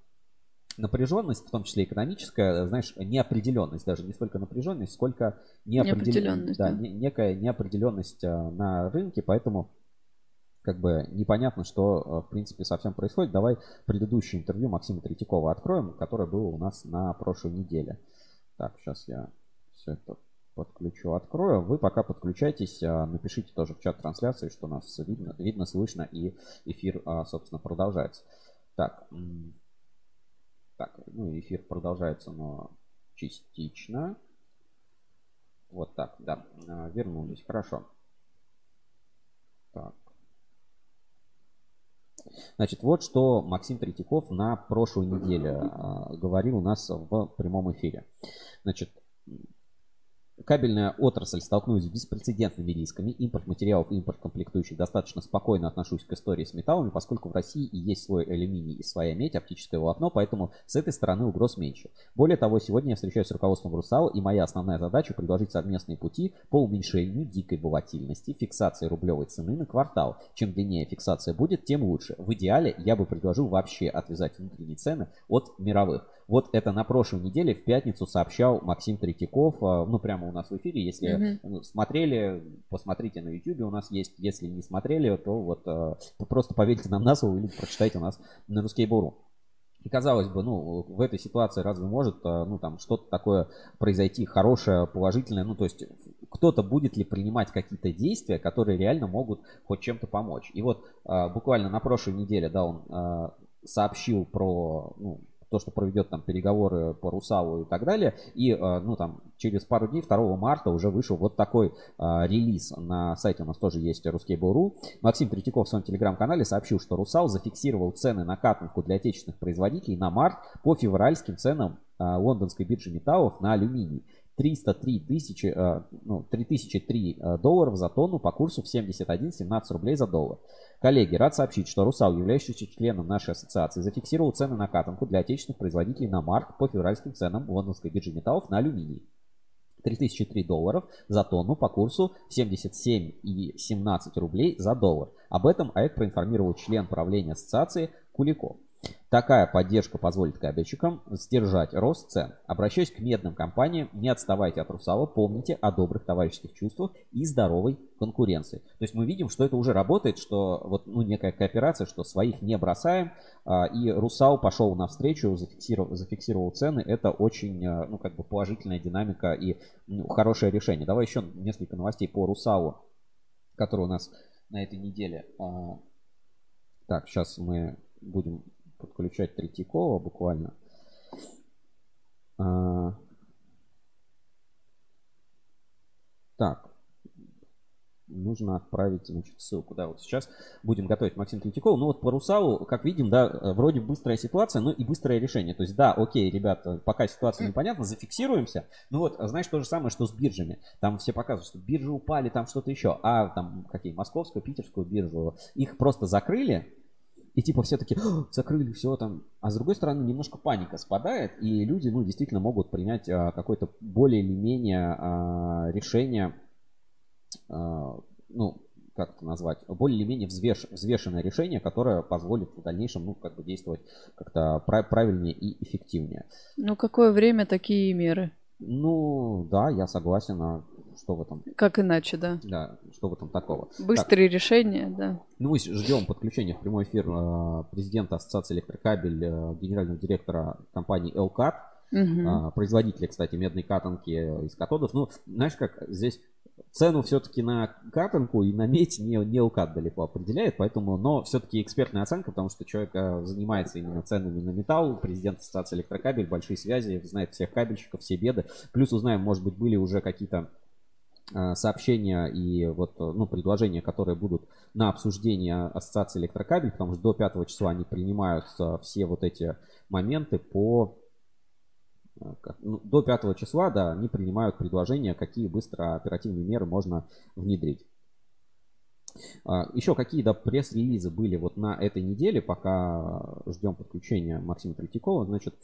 напряженность, в том числе экономическая, знаешь, неопределенность, даже не столько напряженность, сколько неопределенность, да, да. Не, некая неопределенность а, на рынке, поэтому как бы непонятно, что, э, в принципе, совсем происходит. Давай предыдущее интервью Максима Третьякова откроем, которое было у нас на прошлой неделе. Так, сейчас я все это подключу, открою. Вы пока подключайтесь, а, напишите тоже в чат трансляции, что нас видно, видно слышно, и эфир, а, собственно, продолжается. Так, так, ну, эфир продолжается, но частично. Вот так, да, вернулись, хорошо. Так. Значит, вот что Максим Третьяков на прошлой неделе э, говорил у нас в прямом эфире. Значит, Кабельная отрасль столкнулась с беспрецедентными рисками. Импорт материалов и импорт комплектующих достаточно спокойно отношусь к истории с металлами, поскольку в России и есть свой алюминий и своя медь, оптическое волокно, поэтому с этой стороны угроз меньше. Более того, сегодня я встречаюсь с руководством Русал, и моя основная задача предложить совместные пути по уменьшению дикой волатильности, фиксации рублевой цены на квартал. Чем длиннее фиксация будет, тем лучше. В идеале я бы предложил вообще отвязать внутренние цены от мировых. Вот это на прошлой неделе в пятницу сообщал Максим Третьяков, э, ну прямо у нас в эфире. Если mm-hmm. смотрели, посмотрите на YouTube, у нас есть. Если не смотрели, то вот э, просто поверьте нам на слово или прочитайте у нас на Ruskable.ru. И казалось бы, ну, в этой ситуации разве может, э, ну, там, что-то такое произойти хорошее, положительное? Ну, то есть, кто-то будет ли принимать какие-то действия, которые реально могут хоть чем-то помочь? И вот буквально на прошлой неделе, да, он сообщил про, ну, то, что проведет там переговоры по Русалу и так далее. И, э, ну, там, через пару дней, 2 марта, уже вышел вот такой а, релиз. На сайте у нас тоже есть Ruskable.ru. Максим Третьяков в своем телеграм-канале сообщил, что Русал зафиксировал цены на катанку для отечественных производителей на март по февральским ценам а, лондонской биржи металлов на алюминий. 303 тысячи, ну, 3003 долларов за тонну по курсу в 71-17 рублей за доллар. Коллеги, рад сообщить, что Русал, являющийся членом нашей ассоциации, зафиксировал цены на катанку для отечественных производителей на март по февральским ценам лондонской биржи металлов на алюминий. 3003 долларов за тонну по курсу 77,17 рублей за доллар. Об этом АЭК проинформировал член правления ассоциации Куликов. Такая поддержка позволит кабельщикам сдержать рост цен. Обращаясь к медным компаниям, не отставайте от Русала, помните о добрых товарищеских чувствах и здоровой конкуренции. То есть мы видим, что это уже работает, что вот ну, некая кооперация, что своих не бросаем, а, и Русал пошел навстречу, зафиксировал, зафиксировал цены. Это очень а, ну, как бы положительная динамика и ну, хорошее решение. Давай еще несколько новостей по Русалу, которые у нас на этой неделе. А, так, сейчас мы будем подключать Третьякова буквально. А, так, нужно отправить, значит, ссылку. Да, вот сейчас будем готовить Максим Третьякова. Ну вот по Русалу, как видим, да, вроде быстрая ситуация, но и быстрое решение. То есть, да, окей, ребята, пока ситуация непонятна, зафиксируемся. Ну вот, знаешь, то же самое, что с биржами. Там все показывают, что биржи упали, там что-то еще. А там какие, московскую, питерскую биржу, их просто закрыли, и типа все таки закрыли все там. А с другой стороны, немножко паника спадает, и люди, ну, действительно могут принять а, какое-то более или менее а, решение, а, ну, как это назвать, более или менее взвеш, взвешенное решение, которое позволит в дальнейшем, ну, как бы действовать как-то правильнее и эффективнее. Ну, какое время такие меры? Ну, да, я согласен. Что в этом? Как иначе, да. Да, что в этом такого? Быстрые так. решения, да. Ну, мы ждем подключения в прямой эфир э, президента Ассоциации электрокабель, э, генерального директора компании Элкат, угу. производителя, кстати, медной катанки из катодов. Ну, знаешь как, здесь цену все-таки на катанку и на медь не, не УКАТ далеко определяет, поэтому, но все-таки экспертная оценка, потому что человек э, занимается именно ценами на металл, президент Ассоциации электрокабель, большие связи, знает всех кабельщиков, все беды. Плюс узнаем, может быть, были уже какие-то э, сообщения и вот, ну, предложения, которые будут на обсуждение Ассоциации электрокабель, потому что до 5 числа они принимают все вот эти моменты по ну, до 5 числа, да, они принимают предложения, какие быстро оперативные меры можно внедрить. А, Еще какие да, пресс-релизы были вот на этой неделе, пока ждем подключения Максима Третьякова. Значит,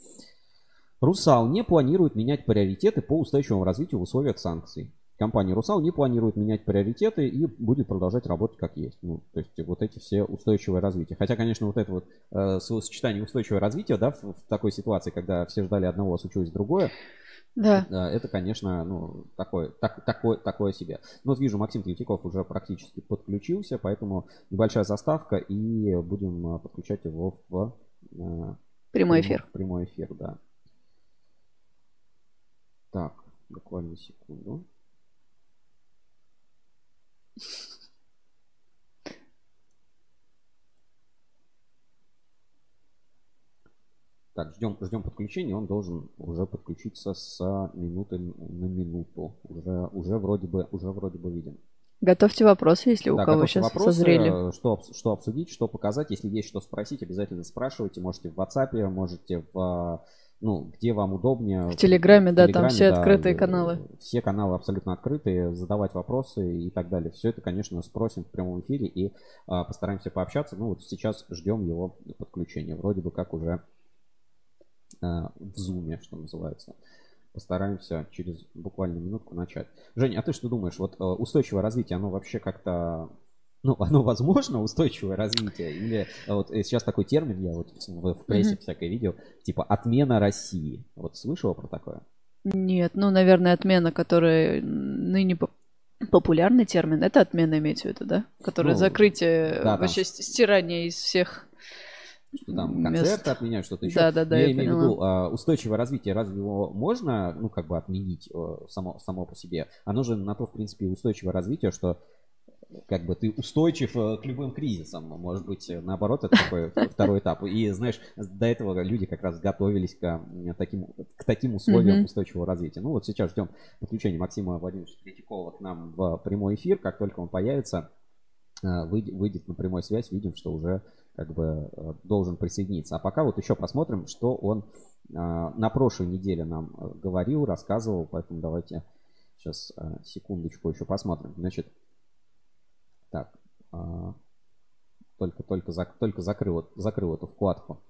Русал не планирует менять приоритеты по устойчивому развитию в условиях санкций компания «Русал» не планирует менять приоритеты и будет продолжать работать как есть. Ну, то есть вот эти все устойчивое развитие. Хотя, конечно, вот это вот э, сочетание устойчивого развития, да, в, в такой ситуации, когда все ждали одного, а случилось другое, да. Это, конечно, ну, такое, так, такое, такое себе. Ну, вот вижу, Максим Третьяков уже практически подключился, поэтому небольшая заставка, и будем э, подключать его в... Э, прямой эфир. В прямой эфир, да. Так, буквально секунду. Так, ждем, ждем подключения. Он должен уже подключиться с минуты на минуту. Уже, уже вроде бы, уже вроде бы виден. Готовьте вопросы, если у да, кого сейчас вопросы, созрели. Что, что обсудить, что показать. Если есть что спросить, обязательно спрашивайте. Можете в WhatsApp, можете в ну, где вам удобнее. В Телеграме, в да, Телеграме, там все да, открытые каналы. Все каналы абсолютно открытые, задавать вопросы и так далее. Все это, конечно, спросим в прямом эфире и а, постараемся пообщаться. Ну, вот сейчас ждем его подключения. Вроде бы как уже а, в зуме, что называется. Постараемся через буквально минутку начать. Женя, а ты что думаешь? Вот а, устойчивое развитие, оно вообще как-то ну, оно возможно, устойчивое развитие? Или вот э, сейчас такой термин я вот в, в прессе mm-hmm. всякое видел, типа отмена России. Вот слышала про такое? Нет, ну, наверное, отмена, которая ныне популярный термин, это отмена имеется в виду, да? Которая ну, закрытие, да, вообще там... стирание из всех что там концерты мест. отменяют, что-то еще. Да, да, да. Я, я имею в виду а, устойчивое развитие, разве его можно, ну, как бы отменить э, само, само по себе? Оно же на то, в принципе, устойчивое развитие, что как бы ты устойчив э, к любым кризисам. Может быть, э, наоборот, это такой второй этап. И знаешь, до этого люди как раз готовились к таким, к таким условиям mm-hmm. устойчивого развития. Ну вот сейчас ждем подключения Максима Владимировича Третьякова к нам в прямой эфир. Как только он появится, э, выйдет, выйдет на прямую связь, видим, что уже как бы должен присоединиться. А пока вот еще посмотрим, что он на прошлой неделе нам говорил, рассказывал, поэтому давайте сейчас секундочку еще посмотрим. Значит, так, а, только, только, зак, только закрыл, закрыл эту вкладку.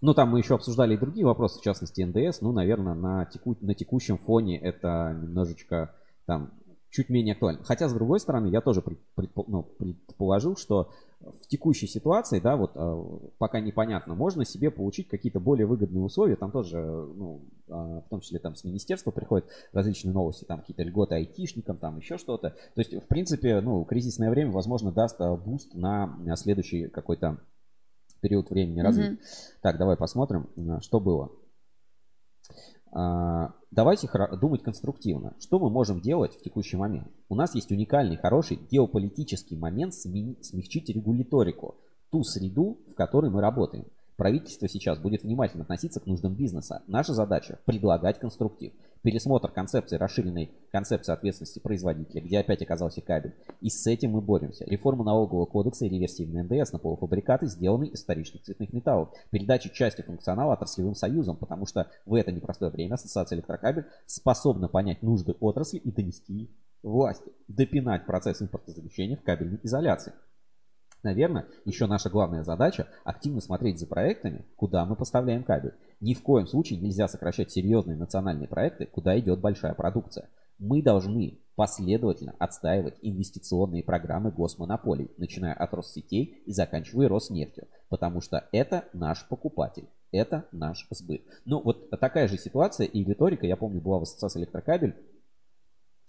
Ну, там мы еще обсуждали и другие вопросы, в частности, НДС. Ну, наверное, на, теку, на текущем фоне это немножечко там чуть менее актуально. Хотя, с другой стороны, я тоже предпо, ну, предположил, что в текущей ситуации, да, вот а, пока непонятно, можно себе получить какие-то более выгодные условия. Там тоже, ну, а, в том числе там с министерства приходят различные новости, там какие-то льготы айтишникам, там еще что-то. То есть, в принципе, ну, кризисное время, возможно, даст а, boost на следующий какой-то период времени развития. Mm-hmm. Так, давай посмотрим, что было. А, давайте думать конструктивно. Что мы можем делать в текущий момент? У нас есть уникальный, хороший геополитический момент смягчить регуляторику, ту среду, в которой мы работаем. Правительство сейчас будет внимательно относиться к нуждам бизнеса. Наша задача – предлагать конструктив. Пересмотр концепции, расширенной концепции ответственности производителя, где опять оказался кабель. И с этим мы боремся. Реформа налогового кодекса и реверсивный НДС на полуфабрикаты сделаны из вторичных цветных металлов. Передача части функционала отраслевым союзом, потому что в это непростое время Ассоциация электрокабель способна понять нужды отрасли и донести власти. Допинать процесс импортозамещения в кабельной изоляции. Наверное, еще наша главная задача – активно смотреть за проектами, куда мы поставляем кабель. Ни в коем случае нельзя сокращать серьезные национальные проекты, куда идет большая продукция. Мы должны последовательно отстаивать инвестиционные программы госмонополий, начиная от Россетей и заканчивая Роснефтью, потому что это наш покупатель. Это наш сбыт. Ну, вот такая же ситуация и риторика, я помню, была в ассоциации электрокабель,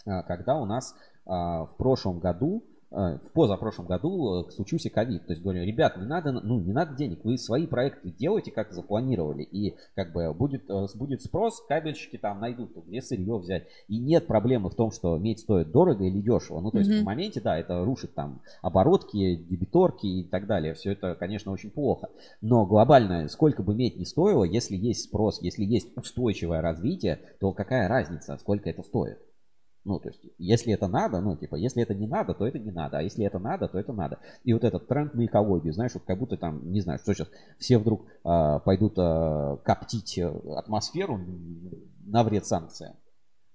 а, когда у нас а, в прошлом году в позапрошлом году э, случился ковид. То есть говорю, ребят, не надо, ну, не надо денег, вы свои проекты делайте, как запланировали. И как бы будет, э, будет спрос, кабельщики там найдут, где сырье взять. И нет проблемы в том, что медь стоит дорого или дешево. Ну, то есть mm-hmm. в моменте, да, это рушит там оборотки, дебиторки и так далее. Все это, конечно, очень плохо. Но глобально, сколько бы медь не стоило, если есть спрос, если есть устойчивое развитие, то какая разница, сколько это стоит? Ну, то есть, если это надо, ну, типа, если это не надо, то это не надо, а если это надо, то это надо. И вот этот тренд на экологию, знаешь, вот как будто там, не знаю, что сейчас, все вдруг э, пойдут э, коптить атмосферу на вред санкциям.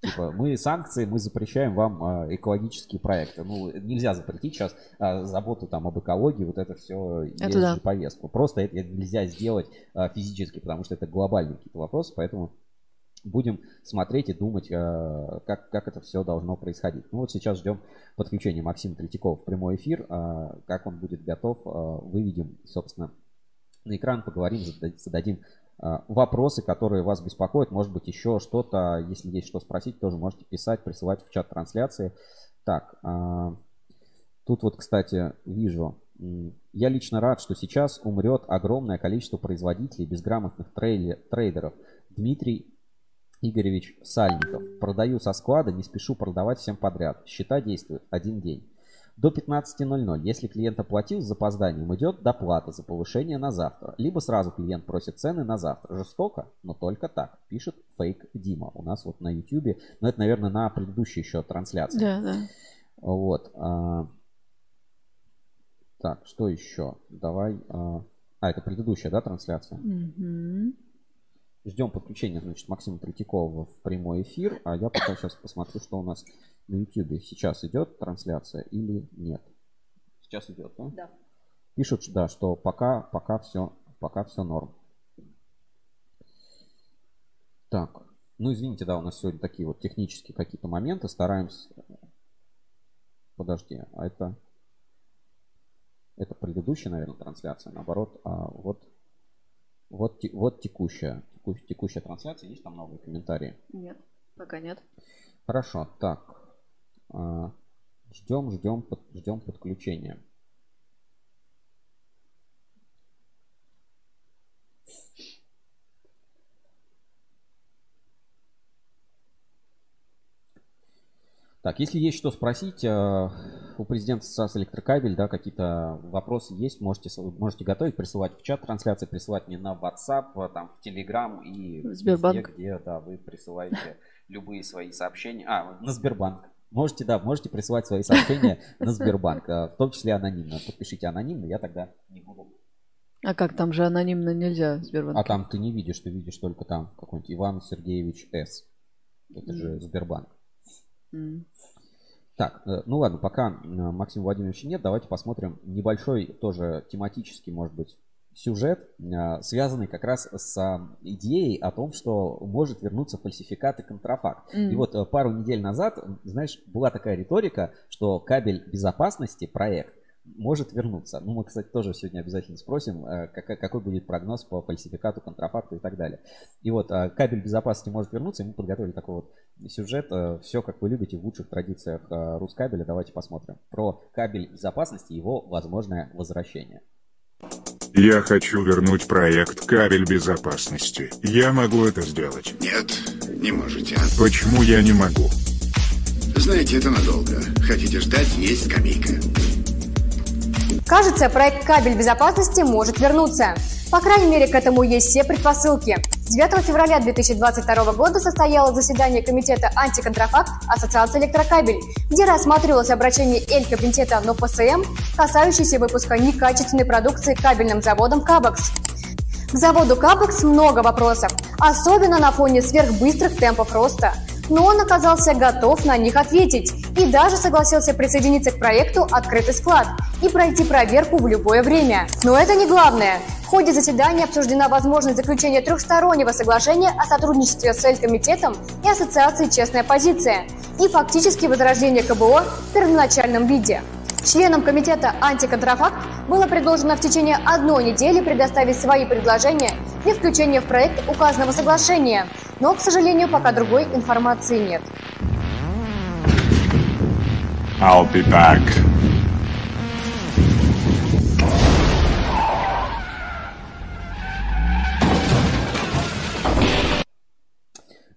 Типа, мы санкции, мы запрещаем вам э, экологические проекты. Ну, нельзя запретить сейчас э, заботу там об экологии, вот это все это да. повестку. Просто это нельзя сделать э, физически, потому что это глобальные какие-то вопросы, поэтому будем смотреть и думать, э, как, как это все должно происходить. Ну вот сейчас ждем подключения Максима Третьякова в прямой эфир. Э, как он будет готов, э, выведем, собственно, на экран, поговорим, зададим вопросы, которые вас беспокоят. Может быть, еще что-то, если есть что спросить, тоже можете писать, присылать в чат трансляции. Так, тут вот, кстати, вижу, я лично рад, что сейчас умрет огромное количество производителей, безграмотных трейдеров. Дмитрий Игоревич Сальников. Продаю со склада, не спешу продавать всем подряд. Счета действуют один день. До 15.00. Если клиент оплатил с запозданием, идет доплата за повышение на завтра. Либо сразу клиент просит цены на завтра. Жестоко, но только так. Пишет фейк Дима. У нас вот на YouTube. Но это, наверное, на предыдущей еще трансляции. Да, да. Вот. А... Так, что еще? Давай. А, а это предыдущая, да, трансляция? Мгм. Ждем подключения, значит, Максима Третьякова в прямой эфир. А я пока сейчас посмотрю, что у нас на YouTube. Сейчас идет трансляция или нет? Сейчас идет, да? Да. Пишут, да, что пока, пока все, пока все норм. Так, ну извините, да, у нас сегодня такие вот технические какие-то моменты. Стараемся. Подожди, а это это предыдущая, наверное, трансляция. Наоборот, а вот вот, вот текущая, теку- текущая трансляция. Есть там новые комментарии? Нет, пока нет. Хорошо, так. а, Ждем, ждем, под- ждем подключения. Так, если есть что спросить, э, у президента САС Электрокабель, да, какие-то вопросы есть, можете, можете готовить, присылать в чат трансляции, присылать мне на WhatsApp, э, там, в Telegram и Сбербанк. везде, где, да, вы присылаете любые свои сообщения. А, на Сбербанк. Можете, да, можете присылать свои сообщения на Сбербанк, э, в том числе анонимно. Подпишите анонимно, я тогда не буду. А как там же анонимно нельзя в Сбербанке? А там ты не видишь, ты видишь только там какой-нибудь Иван Сергеевич С. Это же Сбербанк. Так, э, ну ладно, пока э, Максима Владимировича нет, давайте посмотрим небольшой тоже тематический, может быть, сюжет, э, связанный как раз с идеей о том, что может вернуться фальсификат и контрафакт. М. И вот пару недель назад, знаешь, была такая риторика, что кабель безопасности, проект, может вернуться. Ну, мы, кстати, тоже сегодня обязательно спросим, э, какой, будет прогноз по фальсификату, контрафакту и так далее. И вот э, кабель безопасности может вернуться, и мы подготовили такой вот сюжет. Все, как вы любите, в лучших традициях э, Рускабеля. Давайте посмотрим. Про кабель безопасности и его возможное возвращение. Я хочу вернуть проект «Кабель безопасности». Я могу это сделать. Нет, не можете. Почему я не могу? Знаете, это надолго. Хотите ждать, есть скамейка. Кажется, проект «Кабель безопасности» может вернуться. По крайней мере, к этому есть все предпосылки. 9 февраля 2022 года состоялось заседание Комитета «Антиконтрафакт» Ассоциации электрокабель, где рассматривалось обращение Эль-Комитета НОПСМ, касающееся выпуска некачественной продукции кабельным заводом «Кабекс». К заводу «Кабекс» много вопросов, особенно на фоне сверхбыстрых темпов роста. Но он оказался готов на них ответить и даже согласился присоединиться к проекту «Открытый склад» и пройти проверку в любое время. Но это не главное. В ходе заседания обсуждена возможность заключения трехстороннего соглашения о сотрудничестве с Эль-комитетом и Ассоциацией «Честная позиция» и фактически возрождение КБО в первоначальном виде. Членам комитета «Антиконтрафакт» было предложено в течение одной недели предоставить свои предложения для включения в проект указанного соглашения, но, к сожалению, пока другой информации нет. I'll be back.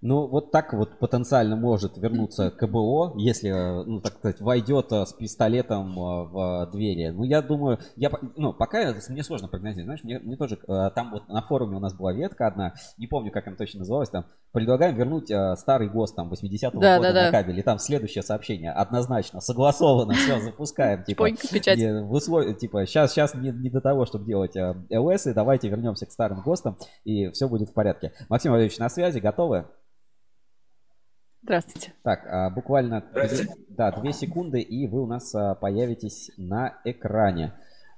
Ну, вот так вот потенциально может вернуться КБО, если, э, ну, так сказать, войдет э, с пистолетом э, в двери. Ну, я думаю, я, ну, пока мне сложно прогнозировать. Знаешь, мне, мне тоже, там вот на форуме у нас была ветка одна, не помню, как она точно называлась, там, предлагаем вернуть старый ГОСТ, там, 80-го Да, года да, на да. кабель. И там следующее сообщение, однозначно, согласовано, все, запускаем, типа. В условиях, типа, сейчас, сейчас не, не до того, чтобы делать ЛС, и давайте вернемся к старым ГОСТам, и все будет в порядке. Максим Валерьевич, на связи, готовы? Здравствуйте. Так, а, буквально Здрасте. две, да, две секунды, и вы у нас а, появитесь на экране.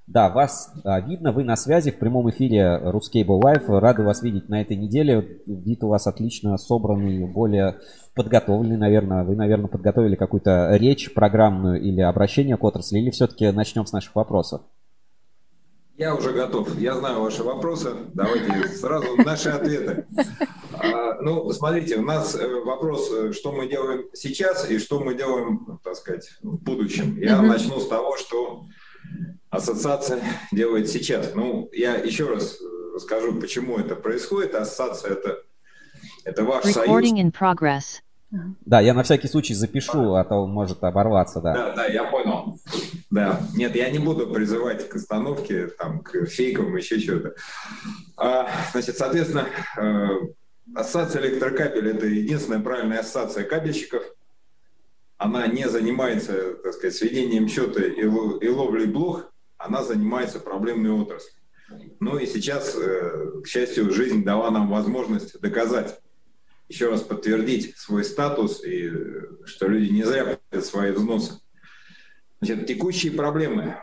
Да, вас а, видно, вы на связи в прямом эфире Ruscable Live. Рады вас видеть на этой неделе. Вид у вас отлично собранный, более подготовленный, наверное. Вы, наверное, подготовили какую-то речь программную или обращение к отрасли, или все-таки начнем с наших вопросов? Я уже готов. Я знаю ваши вопросы. Давайте сразу наши ответы. А, Ну, смотрите, у нас э, вопрос, э, что мы делаем сейчас и что мы делаем, ну, так сказать, в будущем. Я Мгм. начну с того, что ассоциация делает сейчас. Ну, я еще раз э, скажу, почему это происходит. Ассоциация это, это ваш союз. Recording in progress. Да, я на всякий случай запишу, а то он может оборваться, да. Да, да, я понял. Да, нет, я не буду призывать к остановке, там, к фейкам, еще что-то. А, значит, соответственно, э, ассоциация электрокабель – это единственная правильная ассоциация кабельщиков. она не занимается, так сказать, сведением счета и, ловлей блох, она занимается проблемной отраслью. Ну и сейчас, э, к счастью, жизнь дала нам возможность доказать, еще раз подтвердить свой статус и что люди не зря платят свои взносы. Значит, текущие проблемы.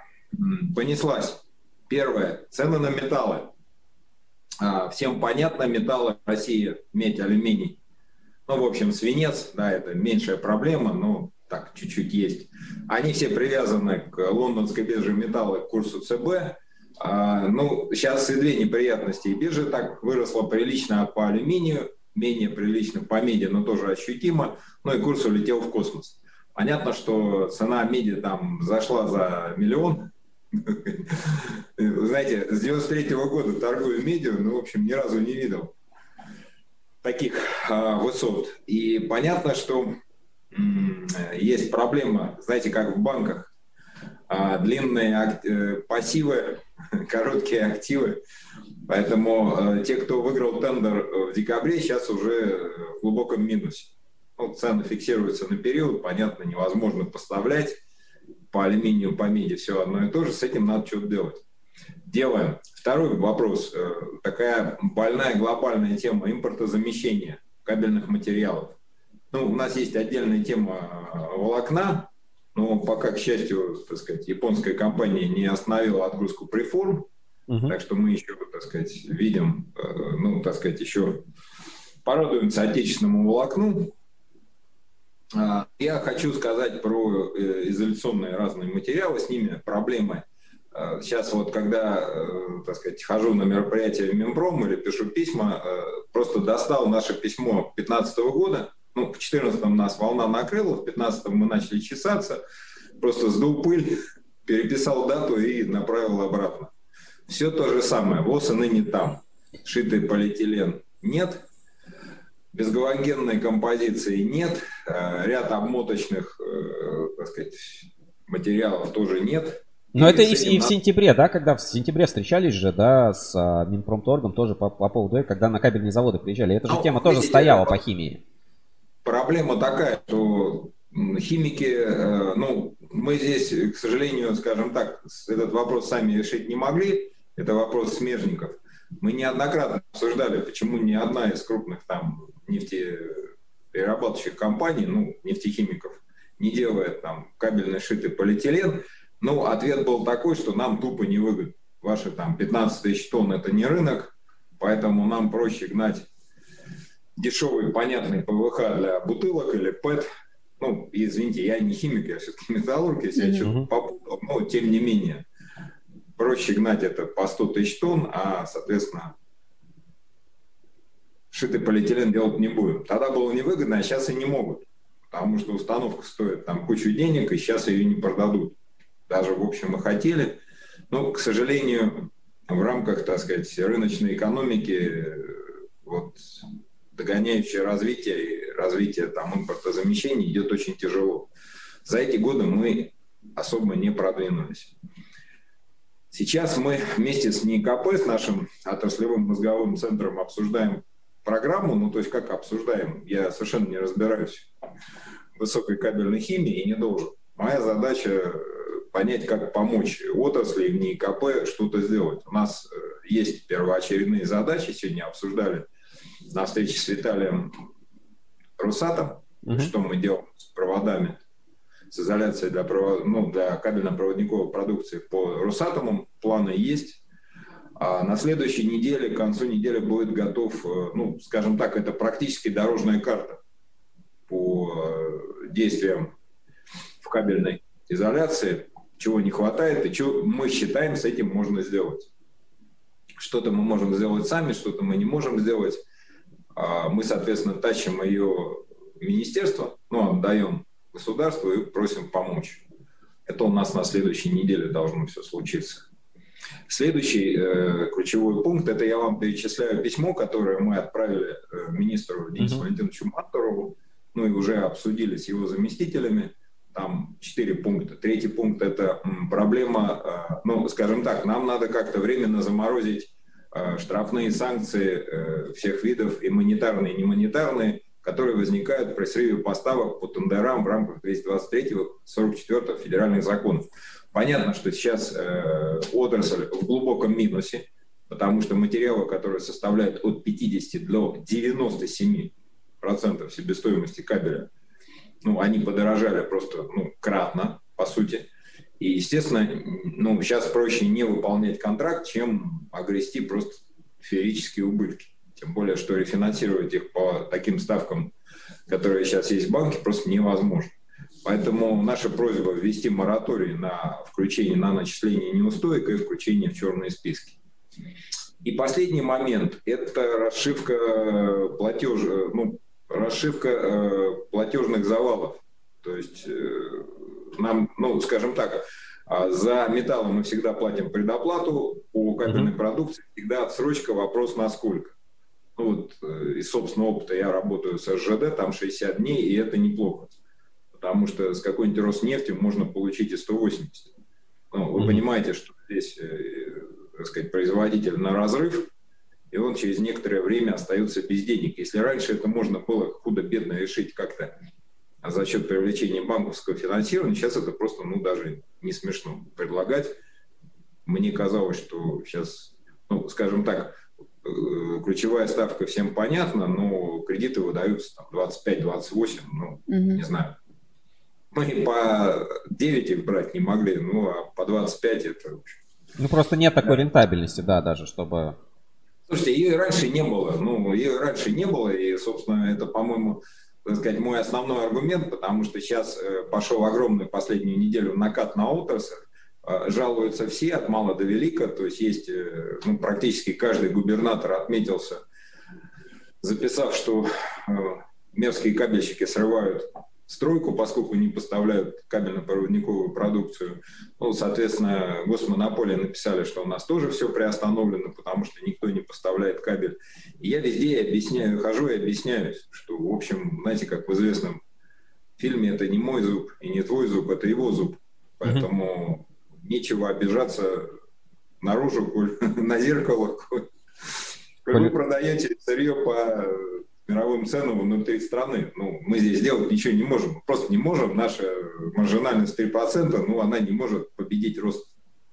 Понеслась. Первое. Цены на металлы. А, всем понятно, металлы России, медь, алюминий. Ну, в общем, свинец, да, это меньшая проблема, но так, чуть-чуть есть. Они все привязаны к лондонской бирже металла, к курсу ЦБ. А, ну, сейчас и две неприятности. Биржа так выросла прилично по алюминию, менее прилично по меди, но тоже ощутимо. Ну и курс улетел в космос. Понятно, что цена меди там зашла за миллион. Знаете, с 93 -го года торгую медью, ну, в общем, ни разу не видел таких а, высот. И понятно, что есть проблема, знаете, как в банках. А, длинные э, пассивы, короткие активы. Поэтому э, те, кто выиграл тендер в декабре, сейчас уже в глубоком минусе. Ну, цены фиксируются на период, понятно, невозможно поставлять по алюминию, по меди, все одно и то же, с этим надо что-то делать. Делаем. Второй вопрос. Э, такая больная глобальная тема импортозамещения кабельных материалов. Ну, у нас есть отдельная тема э, волокна, но пока, к счастью, так сказать, японская компания не остановила отгрузку преформ, uh-huh. так что мы еще, так сказать, видим, э, ну, так сказать, еще порадуемся отечественному волокну. А, я хочу сказать про изоляционные разные материалы, с ними проблемы Э, сейчас вот, когда, э, так сказать, хожу на мероприятие в Минпром или пишу письма, э, просто достал наше письмо 2015 года, ну, в 2014 нас волна накрыла, в 2015 мы начали чесаться, просто сдул пыль, переписал дату и направил обратно. Все то же самое, ВОЗ и ныне там. Шитый полиэтилен нет, безгалогенной композиции нет, ряд обмоточных, так сказать, материалов тоже нет, но это и, и в сентябре, да, когда в сентябре встречались же, да, с а, Минпромторгом тоже по, по поводу, когда на кабельные заводы приезжали. Эта же ну, тема тоже стояла по химии. Проблема такая, что химики, э, ну, мы здесь, к сожалению, скажем так, этот вопрос сами решить не могли. Это вопрос смежников. Мы неоднократно обсуждали, почему ни одна из крупных там нефтеперерабатывающих компаний, ну, нефтехимиков, не делает там кабельный шитый полиэтилен. Ну, ответ был такой, что нам тупо не выгодно. Ваши там 15 тысяч тонн – это не рынок, поэтому нам проще гнать дешевый, понятный ПВХ для бутылок или ПЭТ. Ну, извините, я не химик, я все-таки металлург, если я что-то попутал, но тем не менее. Проще гнать это по 100 тысяч тонн, а, соответственно, шитый полиэтилен делать не будем. Тогда было невыгодно, а сейчас и не могут, потому что установка стоит там кучу денег, и сейчас ее не продадут даже, в общем, мы хотели. Но, к сожалению, в рамках, так сказать, рыночной экономики, вот, догоняющее развитие и развитие там, импортозамещения идет очень тяжело. За эти годы мы особо не продвинулись. Сейчас мы вместе с НИКП, с нашим отраслевым мозговым центром обсуждаем программу, ну то есть как обсуждаем, я совершенно не разбираюсь в высокой кабельной химии и не должен. Моя задача понять, как помочь отрасли в НИКП что-то сделать. У нас э, есть первоочередные задачи, сегодня обсуждали на встрече с Виталием Русатом, угу. что мы делаем с проводами, с изоляцией для, провод... ну, для кабельно-проводниковой продукции по Русатому. Планы есть. А на следующей неделе, к концу недели будет готов, э, ну, скажем так, это практически дорожная карта по э, действиям в кабельной изоляции чего не хватает и что мы считаем с этим можно сделать. Что-то мы можем сделать сами, что-то мы не можем сделать. А мы, соответственно, тащим ее министерство, ну, отдаем государству и просим помочь. Это у нас на следующей неделе должно все случиться. Следующий э, ключевой пункт, это я вам перечисляю письмо, которое мы отправили э, министру Денису uh-huh. Валентиновичу Матурову, ну и уже обсудили с его заместителями там четыре пункта. Третий пункт – это проблема, э, ну, скажем так, нам надо как-то временно заморозить э, штрафные санкции э, всех видов, и монетарные, и немонетарные, которые возникают при срыве поставок по тендерам в рамках 223-44 федеральных законов. Понятно, что сейчас э, отрасль в глубоком минусе, потому что материалы, которые составляют от 50 до 97 процентов себестоимости кабеля, ну, они подорожали просто ну, кратно, по сути. И, естественно, ну, сейчас проще не выполнять контракт, чем огрести просто феерические убытки. Тем более, что рефинансировать их по таким ставкам, которые сейчас есть в банке, просто невозможно. Поэтому наша просьба ввести мораторий на включение на начисление неустоек и включение в черные списки. И последний момент – это расшивка платеж, ну, расшивка э, платежных завалов. То есть э, нам, ну, скажем так, а за металлом мы всегда платим предоплату, по кабельной mm-hmm. продукции всегда отсрочка, вопрос на сколько. Ну вот э, из собственного опыта я работаю с СЖД, там 60 дней, и это неплохо. Потому что с какой-нибудь Роснефти можно получить и 180. Ну, вы mm-hmm. понимаете, что здесь, э, так сказать, производитель на разрыв, и он через некоторое время остается без денег. Если раньше это можно было худо-бедно решить как-то за счет привлечения банковского финансирования, сейчас это просто, ну, даже не смешно предлагать. Мне казалось, что сейчас, ну, скажем так, ключевая ставка всем понятна, но кредиты выдаются там 25-28, ну, угу. не знаю. Мы по 9 их брать не могли, ну, а по 25 это... Ну, просто нет такой да. рентабельности, да, даже, чтобы Слушайте, ее раньше не было. Ну, ее раньше не было, и, собственно, это, по-моему, так сказать, мой основной аргумент, потому что сейчас э, пошел огромный последнюю неделю накат на отрасль, э, жалуются все от мала до велика, то есть есть э, ну, практически каждый губернатор отметился, записав, что мерзкие кабельщики срывают стройку, поскольку не поставляют кабельно-проводниковую продукцию. Ну, соответственно, госмонополия написали, что у нас тоже все приостановлено, потому что никто не поставляет кабель. И я везде объясняю, хожу и объясняюсь, что, в общем, знаете, как в известном фильме, это не мой зуб и не твой зуб, это его зуб. Поэтому. Нечего обижаться наружу, на зеркало, коль вы продаете сырье по мировым ценам внутри страны. Ну, мы здесь сделать ничего не можем. Просто не можем. Наша маржинальность 3%, ну, она не может победить рост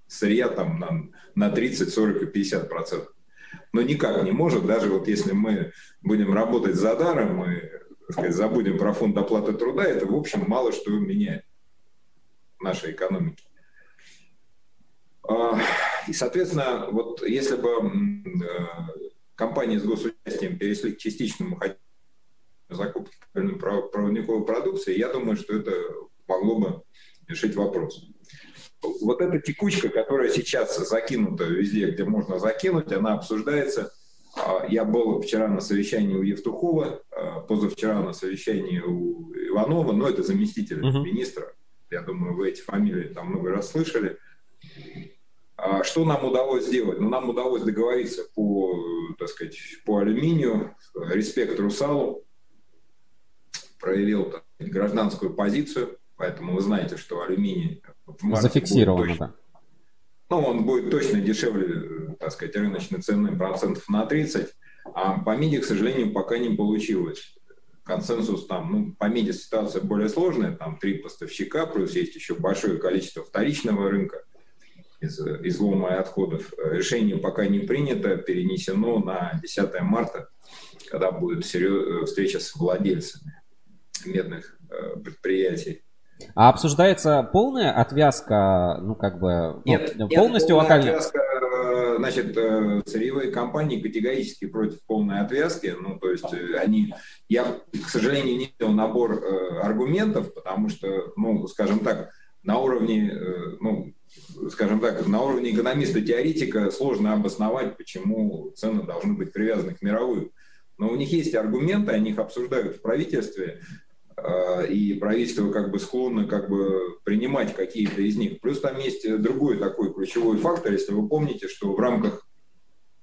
сырья там на, на 30, 40 и 50 процентов. Но никак не может, даже вот если мы будем работать за даром, так сказать, забудем про фонд оплаты труда, это, в общем, мало что меняет в нашей экономике. А, и, соответственно, вот если бы э, компании с госучастием перешли к частичному закупке проводниковой продукции, я думаю, что это могло бы решить вопрос. Вот эта текучка, которая сейчас закинута везде, где можно закинуть, она обсуждается. А, я был вчера на совещании у Евтухова, а, позавчера на совещании у Иванова, но это заместитель uh-huh. министра. Я думаю, вы эти фамилии там много раз слышали. А что нам удалось сделать? Ну, нам удалось договориться по, так сказать, по алюминию. Респект Русалу проявил так, гражданскую позицию, поэтому вы знаете, что алюминий зафиксировано, да. Ну, он будет точно дешевле, так сказать, рыночной цены процентов на 30, а по меди, к сожалению, пока не получилось. Консенсус там, ну, по меди ситуация более сложная, там три поставщика, плюс есть еще большое количество вторичного рынка – из излома и отходов. Решение пока не принято, перенесено на 10 марта, когда будет встреча с владельцами медных э, предприятий. А обсуждается полная отвязка, ну как бы нет, ну, полностью нет, локальная? Отвязка, э, значит, э, сырьевые компании категорически против полной отвязки. Ну, то есть они, я, к сожалению, не видел набор аргументов, потому что, ну, скажем так, на уровне, ну, скажем так, на уровне экономиста-теоретика сложно обосновать, почему цены должны быть привязаны к мировым. Но у них есть аргументы, они их обсуждают в правительстве, э, и правительство как бы склонно как бы принимать какие-то из них. Плюс там есть другой такой ключевой фактор, если вы помните, что в рамках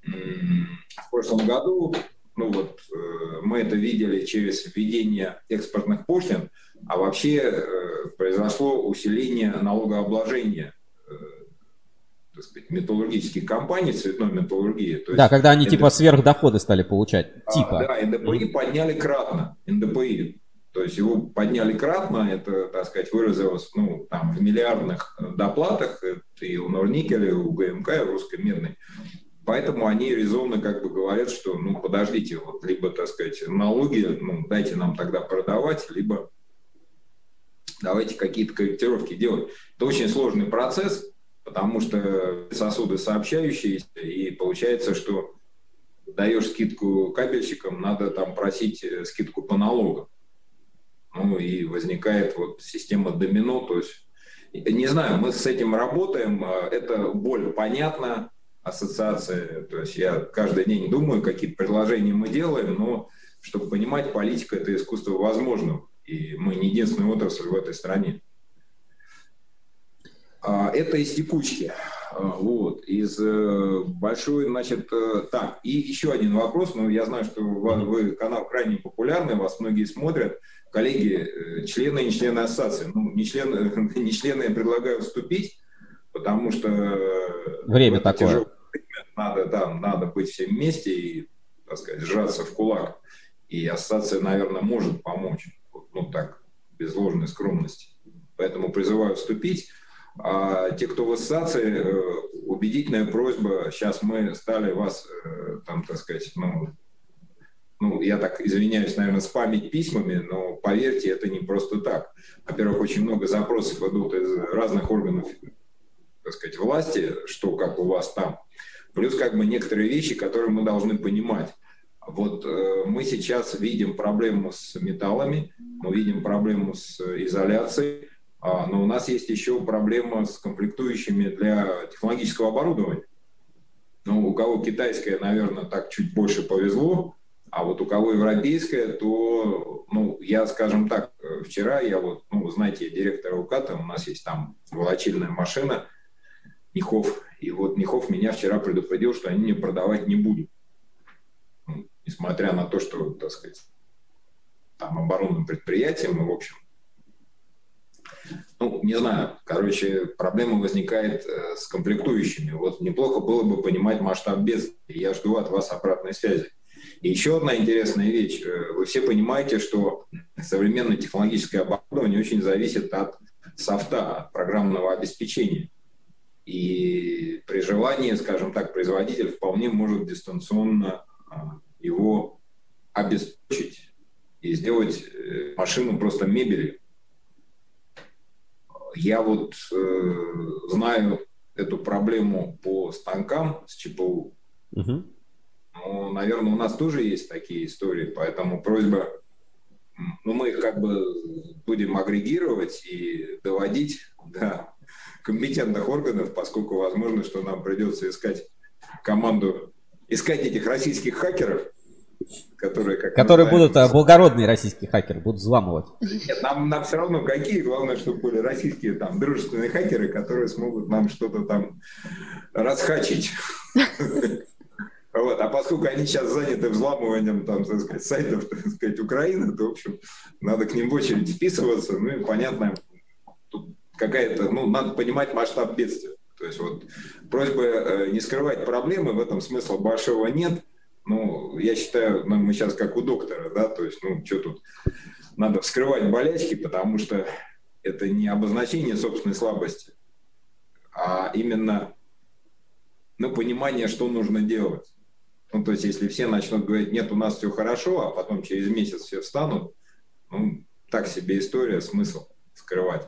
в прошлом году, ну вот э, мы это видели через введение экспортных пошлин, а вообще э, произошло усиление налогообложения так сказать, металлургические компании, цветной металлургии. То да, когда они НДП... типа сверхдоходы стали получать. А, типа. Да, НДПИ подняли кратно. НДПИ. То есть его подняли кратно, это, так сказать, выразилось ну, там, в миллиардных доплатах и у Норникеля, и у ГМК, и у Русской Медной. Поэтому они резонно как бы говорят, что, ну, подождите, вот, либо, так сказать, налоги, ну, дайте нам тогда продавать, либо давайте какие-то корректировки делать. Это очень сложный процесс, потому что сосуды сообщающиеся, и получается, что даешь скидку кабельщикам, надо там просить э, скидку по налогам. Ну и возникает вот система домино, то есть не знаю, мы с этим работаем, а, это боль понятна, ассоциация, то есть я каждый день думаю, какие предложения мы делаем, но чтобы понимать, политика – это искусство возможного, и мы не единственная отрасль в этой стране. А, это из текучки. А, вот, из э, большой, значит, э, так, и еще один вопрос, ну, я знаю, что вы канал крайне популярный, вас многие смотрят, коллеги, э, члены и не члены ассоциации, ну, не члены, не члены я предлагаю вступить, потому что... Время такое. Время надо, да, надо быть всем вместе и, так сказать, сжаться в кулак. И ассоциация, наверное, может помочь, ну так, без ложной скромности. Поэтому призываю вступить. А те, кто в ассоциации, э, убедительная просьба, сейчас мы стали вас, э, там, так сказать, ну, ну, я так извиняюсь, наверное, спамить письмами, но поверьте, это не просто так. Во-первых, очень много запросов идут из разных органов, так сказать, власти, что как у вас там. Плюс как бы некоторые вещи, которые мы должны понимать. Вот э, мы сейчас видим проблему с металлами, мы видим проблему с изоляцией, а, но у нас есть еще проблема с комплектующими для технологического оборудования. Ну, у кого китайское, наверное, так чуть больше повезло, а вот у кого европейское, то, ну, я, скажем так, вчера я вот, ну, знаете, директор УКАТа, у нас есть там волочильная машина, Нихов, и вот Нихов меня вчера предупредил, что они мне продавать не будут. Ну, несмотря на то, что, так сказать, там оборонным предприятием, и, в общем, ну, не знаю, короче, проблема возникает э, с комплектующими. Вот неплохо было бы понимать масштаб бедствия. Я жду от вас обратной связи. И еще одна интересная вещь. Э, вы все понимаете, что современное технологическое оборудование очень зависит от софта, от программного обеспечения. И при желании, скажем так, производитель вполне может дистанционно а, его обеспечить и сделать э, машину просто мебелью я вот э, знаю эту проблему по станкам с ЧПУ. Угу. Ну, наверное, у нас тоже есть такие истории, поэтому просьба, ну, мы их как бы будем агрегировать и доводить до компетентных органов, поскольку возможно, что нам придется искать команду, искать этих российских хакеров, которые, как которые будут знаем, благородные российские хакеры, будут взламывать. Нет, нам, нам все равно какие, главное, чтобы были российские там дружественные хакеры, которые смогут нам что-то там расхачить. Вот. А поскольку они сейчас заняты взламыванием там, так сказать, сайтов так сказать, Украины, то, в общем, надо к ним в очередь вписываться. Ну и понятно, тут какая-то, ну, надо понимать масштаб бедствия. То есть вот просьба э, не скрывать проблемы, в этом смысла большого нет. Ну, я считаю, ну, мы сейчас как у доктора, да, то есть, ну, что тут, надо вскрывать болячки, потому что это не обозначение собственной слабости, а именно, ну, понимание, что нужно делать. Ну, то есть, если все начнут говорить, нет, у нас все хорошо, а потом через месяц все встанут, ну, так себе история, смысл скрывать.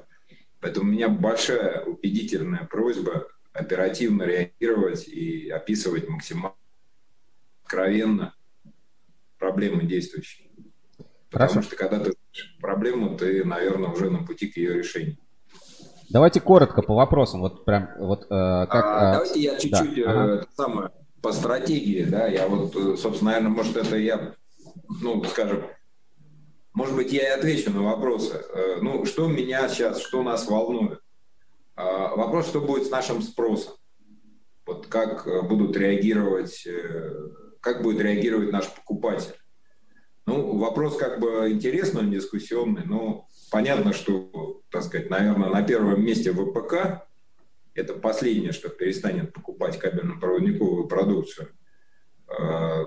Поэтому у меня большая убедительная просьба оперативно реагировать и описывать максимально откровенно проблемы действующие. Потому Хорошо. что когда ты проблему, ты, наверное, уже на пути к ее решению. Давайте коротко по вопросам. Вот прям вот э, как. А, э, давайте я чуть-чуть да. э, ага. самое по стратегии, да. Я вот, э, собственно, наверное, может это я, ну, скажем, может быть, я и отвечу на вопросы. Э, ну, что меня сейчас, что нас волнует? Э, вопрос, что будет с нашим спросом? Вот как э, будут реагировать э, как будет реагировать наш покупатель. Ну, вопрос как бы интересный, он дискуссионный, но понятно, что, так сказать, наверное, на первом месте ВПК, это последнее, что перестанет покупать кабельно-проводниковую продукцию. Э,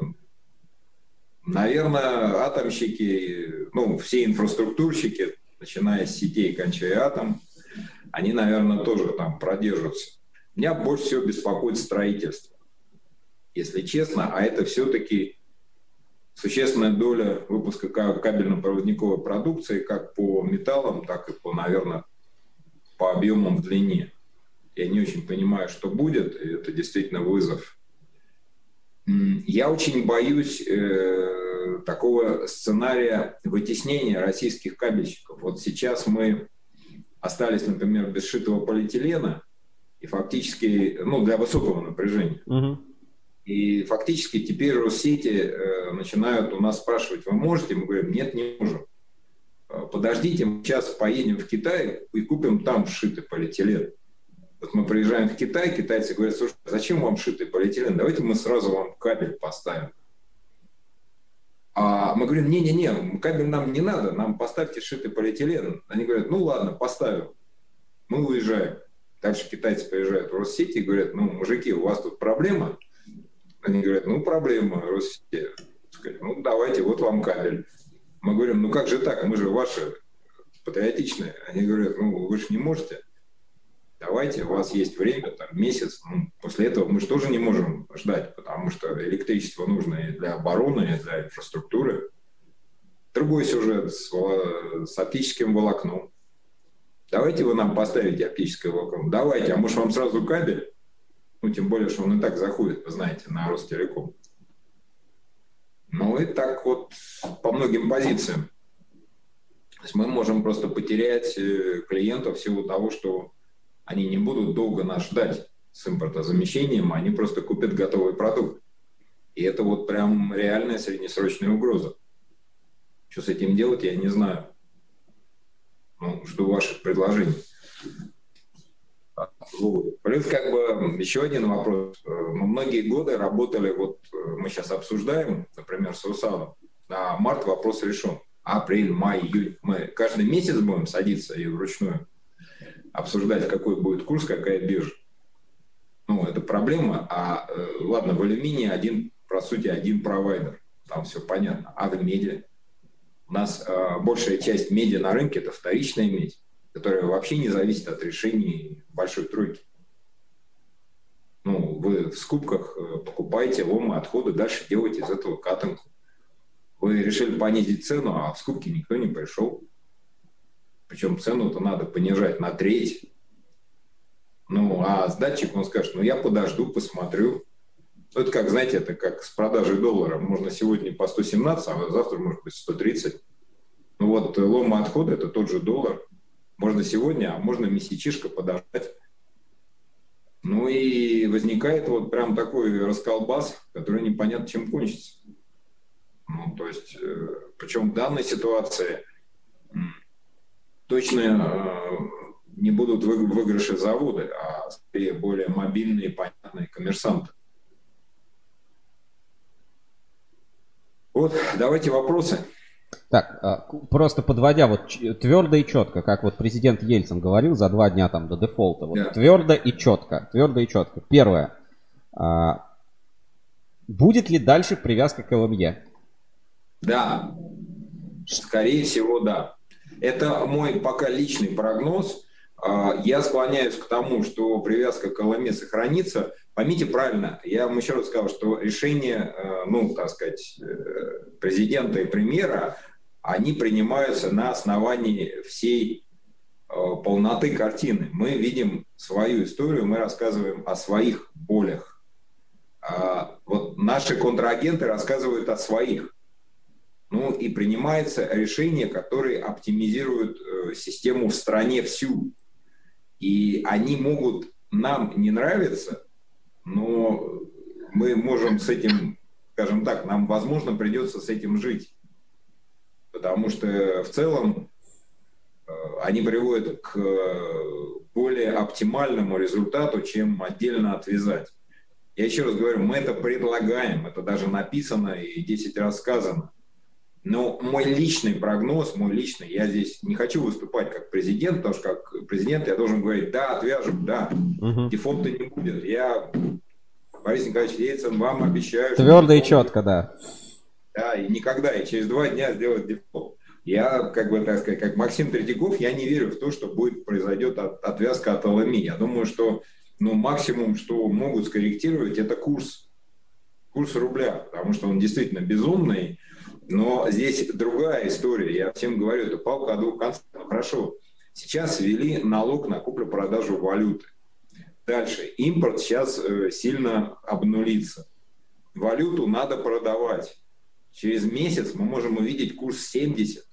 наверное, атомщики, ну, все инфраструктурщики, начиная с сетей, кончая атом, они, наверное, тоже там продержатся. Меня больше всего беспокоит строительство, если честно, а это все-таки существенная доля выпуска кабельно-проводниковой продукции как по металлам, так и по, наверное, по объемам в длине. Я не очень понимаю, что будет, и это действительно вызов. Я очень боюсь э, такого сценария вытеснения российских кабельщиков. Вот сейчас мы остались, например, без шитого полиэтилена, и фактически, ну, для высокого напряжения. Угу. И фактически теперь Россети э, начинают у нас спрашивать, вы можете? Мы говорим, нет, не можем. Э, подождите, мы сейчас поедем в Китай и купим там сшитый полиэтилен. Вот мы приезжаем в Китай, китайцы говорят, слушай, а зачем вам шитый полиэтилен? Давайте мы сразу вам кабель поставим. А мы говорим, не-не-не, кабель нам не надо, нам поставьте шитый полиэтилен. Они говорят, ну ладно, поставим. Мы уезжаем. Дальше китайцы приезжают в Россети и говорят, ну, мужики, у вас тут проблема – они говорят, ну, проблема, Россия. Ну, давайте, вот вам кабель. Мы говорим, ну, как же так, мы же ваши патриотичные. Они говорят, ну, вы же не можете. Давайте, у вас есть время, там, месяц. Ну, после этого мы же тоже не можем ждать, потому что электричество нужно и для обороны, и для инфраструктуры. Другой сюжет с, с оптическим волокном. Давайте вы нам поставите оптическое волокно. Давайте, а может вам сразу кабель? Ну, тем более, что он и так заходит, вы знаете, на Ростелеком. Ну и так вот по многим позициям. То есть мы можем просто потерять э, клиентов в силу того, что они не будут долго нас ждать с импортозамещением, они просто купят готовый продукт. И это вот прям реальная среднесрочная угроза. Что с этим делать, я не знаю. Ну, жду ваших предложений. Плюс как бы еще один вопрос. Мы многие годы работали, вот мы сейчас обсуждаем, например, с Русаном, на март вопрос решен. Апрель, май, июль. Мы каждый месяц будем садиться и вручную обсуждать, какой будет курс, какая биржа. Ну, это проблема. А ладно, в алюминии один, по сути, один провайдер. Там все понятно. А в меди? У нас э, большая часть меди на рынке – это вторичная медь которая вообще не зависит от решений большой тройки. Ну, вы в скупках э, покупаете ломы, отходы, дальше делаете из этого катанку. Вы решили понизить цену, а в скупке никто не пришел. Причем цену-то надо понижать на треть. Ну, а сдатчик, он скажет, ну, я подожду, посмотрю. Ну, это как, знаете, это как с продажей доллара. Можно сегодня по 117, а завтра может быть 130. Ну, вот лома отхода – это тот же доллар. Можно сегодня, а можно месячишко подождать. Ну и возникает вот прям такой расколбас, который непонятно чем кончится. Ну, то есть, э, причем в данной ситуации точно э, не будут выигрыши заводы, а скорее более мобильные, понятные коммерсанты. Вот, давайте вопросы. Так, а, просто подводя вот твердо и четко, как вот президент Ельцин говорил за два дня там до дефолта, вот yeah. твердо и четко, твердо и четко. Первое, а, будет ли дальше привязка к ЛМЕ? Да, скорее всего, да. Это мой пока личный прогноз. А, я склоняюсь к тому, что привязка к ЛМЕ сохранится. Поймите правильно, я вам еще раз сказал, что решение, ну, так сказать, э, президента и премьера, они принимаются на основании всей э, полноты картины. Мы видим свою историю, мы рассказываем о своих болях. А вот наши контрагенты рассказывают о своих. Ну и принимается решение, которое оптимизирует э, систему в стране всю. И они могут нам не нравиться, но мы можем с этим, скажем так, нам, возможно, придется с этим жить потому что в целом э, они приводят к более оптимальному результату, чем отдельно отвязать. Я еще раз говорю, мы это предлагаем, это даже написано и 10 раз сказано. Но мой личный прогноз, мой личный, я здесь не хочу выступать как президент, потому что как президент, я должен говорить, да, отвяжем, да, угу. дефолта не будет. Я, Борис Николаевич Ельцин, вам обещаю... Твердо и четко, да. Да, и никогда, и через два дня сделать дефолт. Я, как бы, так сказать, как Максим Третьяков, я не верю в то, что будет произойдет от, отвязка от ЛМИ. Я думаю, что ну, максимум, что могут скорректировать, это курс, курс рубля, потому что он действительно безумный. Но здесь другая история. Я всем говорю, это палка о двух концах. Хорошо, сейчас ввели налог на куплю-продажу валюты. Дальше. Импорт сейчас э, сильно обнулится. Валюту надо продавать. Через месяц мы можем увидеть курс 70.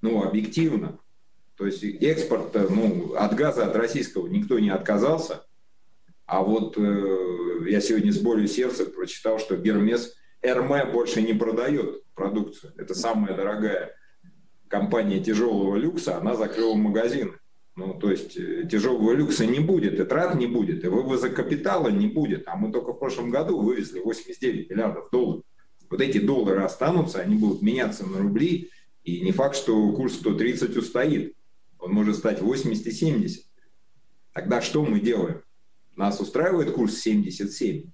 Ну, объективно. То есть экспорт, ну, от газа, от российского никто не отказался. А вот э, я сегодня с болью сердца прочитал, что Гермес РМ больше не продает продукцию. Это самая дорогая компания тяжелого люкса, она закрыла магазины. Ну, то есть э, тяжелого люкса не будет, и трат не будет, и вывоза капитала не будет. А мы только в прошлом году вывезли 89 миллиардов долларов. Вот эти доллары останутся, они будут меняться на рубли, и не факт, что курс 130 устоит. Он может стать 80 и 70. Тогда что мы делаем? Нас устраивает курс 77?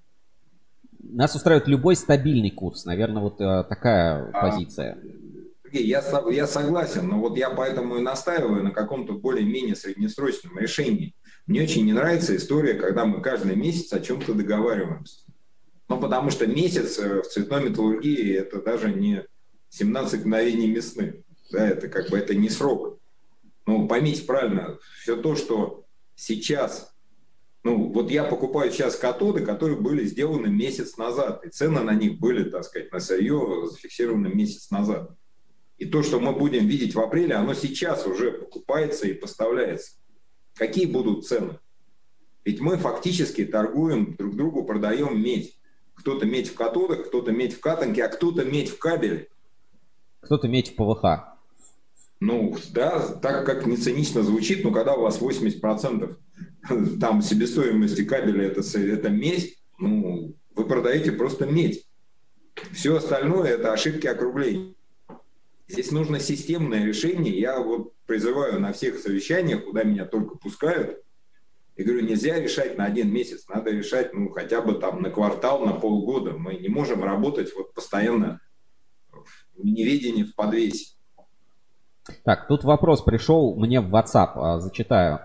Нас устраивает любой стабильный курс. Наверное, вот э, такая а, позиция. Я, я согласен, но вот я поэтому и настаиваю на каком-то более-менее среднесрочном решении. Мне очень не нравится история, когда мы каждый месяц о чем-то договариваемся. Ну, потому что месяц э, в цветной металлургии это даже не 17 мгновений весны. Да, это как бы это не срок. Ну, поймите правильно, все то, что сейчас, ну, вот я покупаю сейчас катоды, которые были сделаны месяц назад, и цены на них были, так сказать, на сырье зафиксированы месяц назад. И то, что мы будем видеть в апреле, оно сейчас уже покупается и поставляется. Какие будут цены? Ведь мы фактически торгуем друг другу, продаем медь. Кто-то медь в катодах, кто-то медь в катанке, а кто-то медь в кабеле. Кто-то медь в ПВХ. Ну, да, так как не цинично звучит, но когда у вас 80% там себестоимости кабеля это, это медь, ну, вы продаете просто медь. Все остальное это ошибки округления. Здесь нужно системное решение. Я вот призываю на всех совещаниях, куда меня только пускают, и говорю, нельзя решать на один месяц, надо решать ну, хотя бы там на квартал, на полгода. Мы не можем работать вот постоянно в неведении, в подвесе. Так, тут вопрос пришел мне в WhatsApp, а, зачитаю.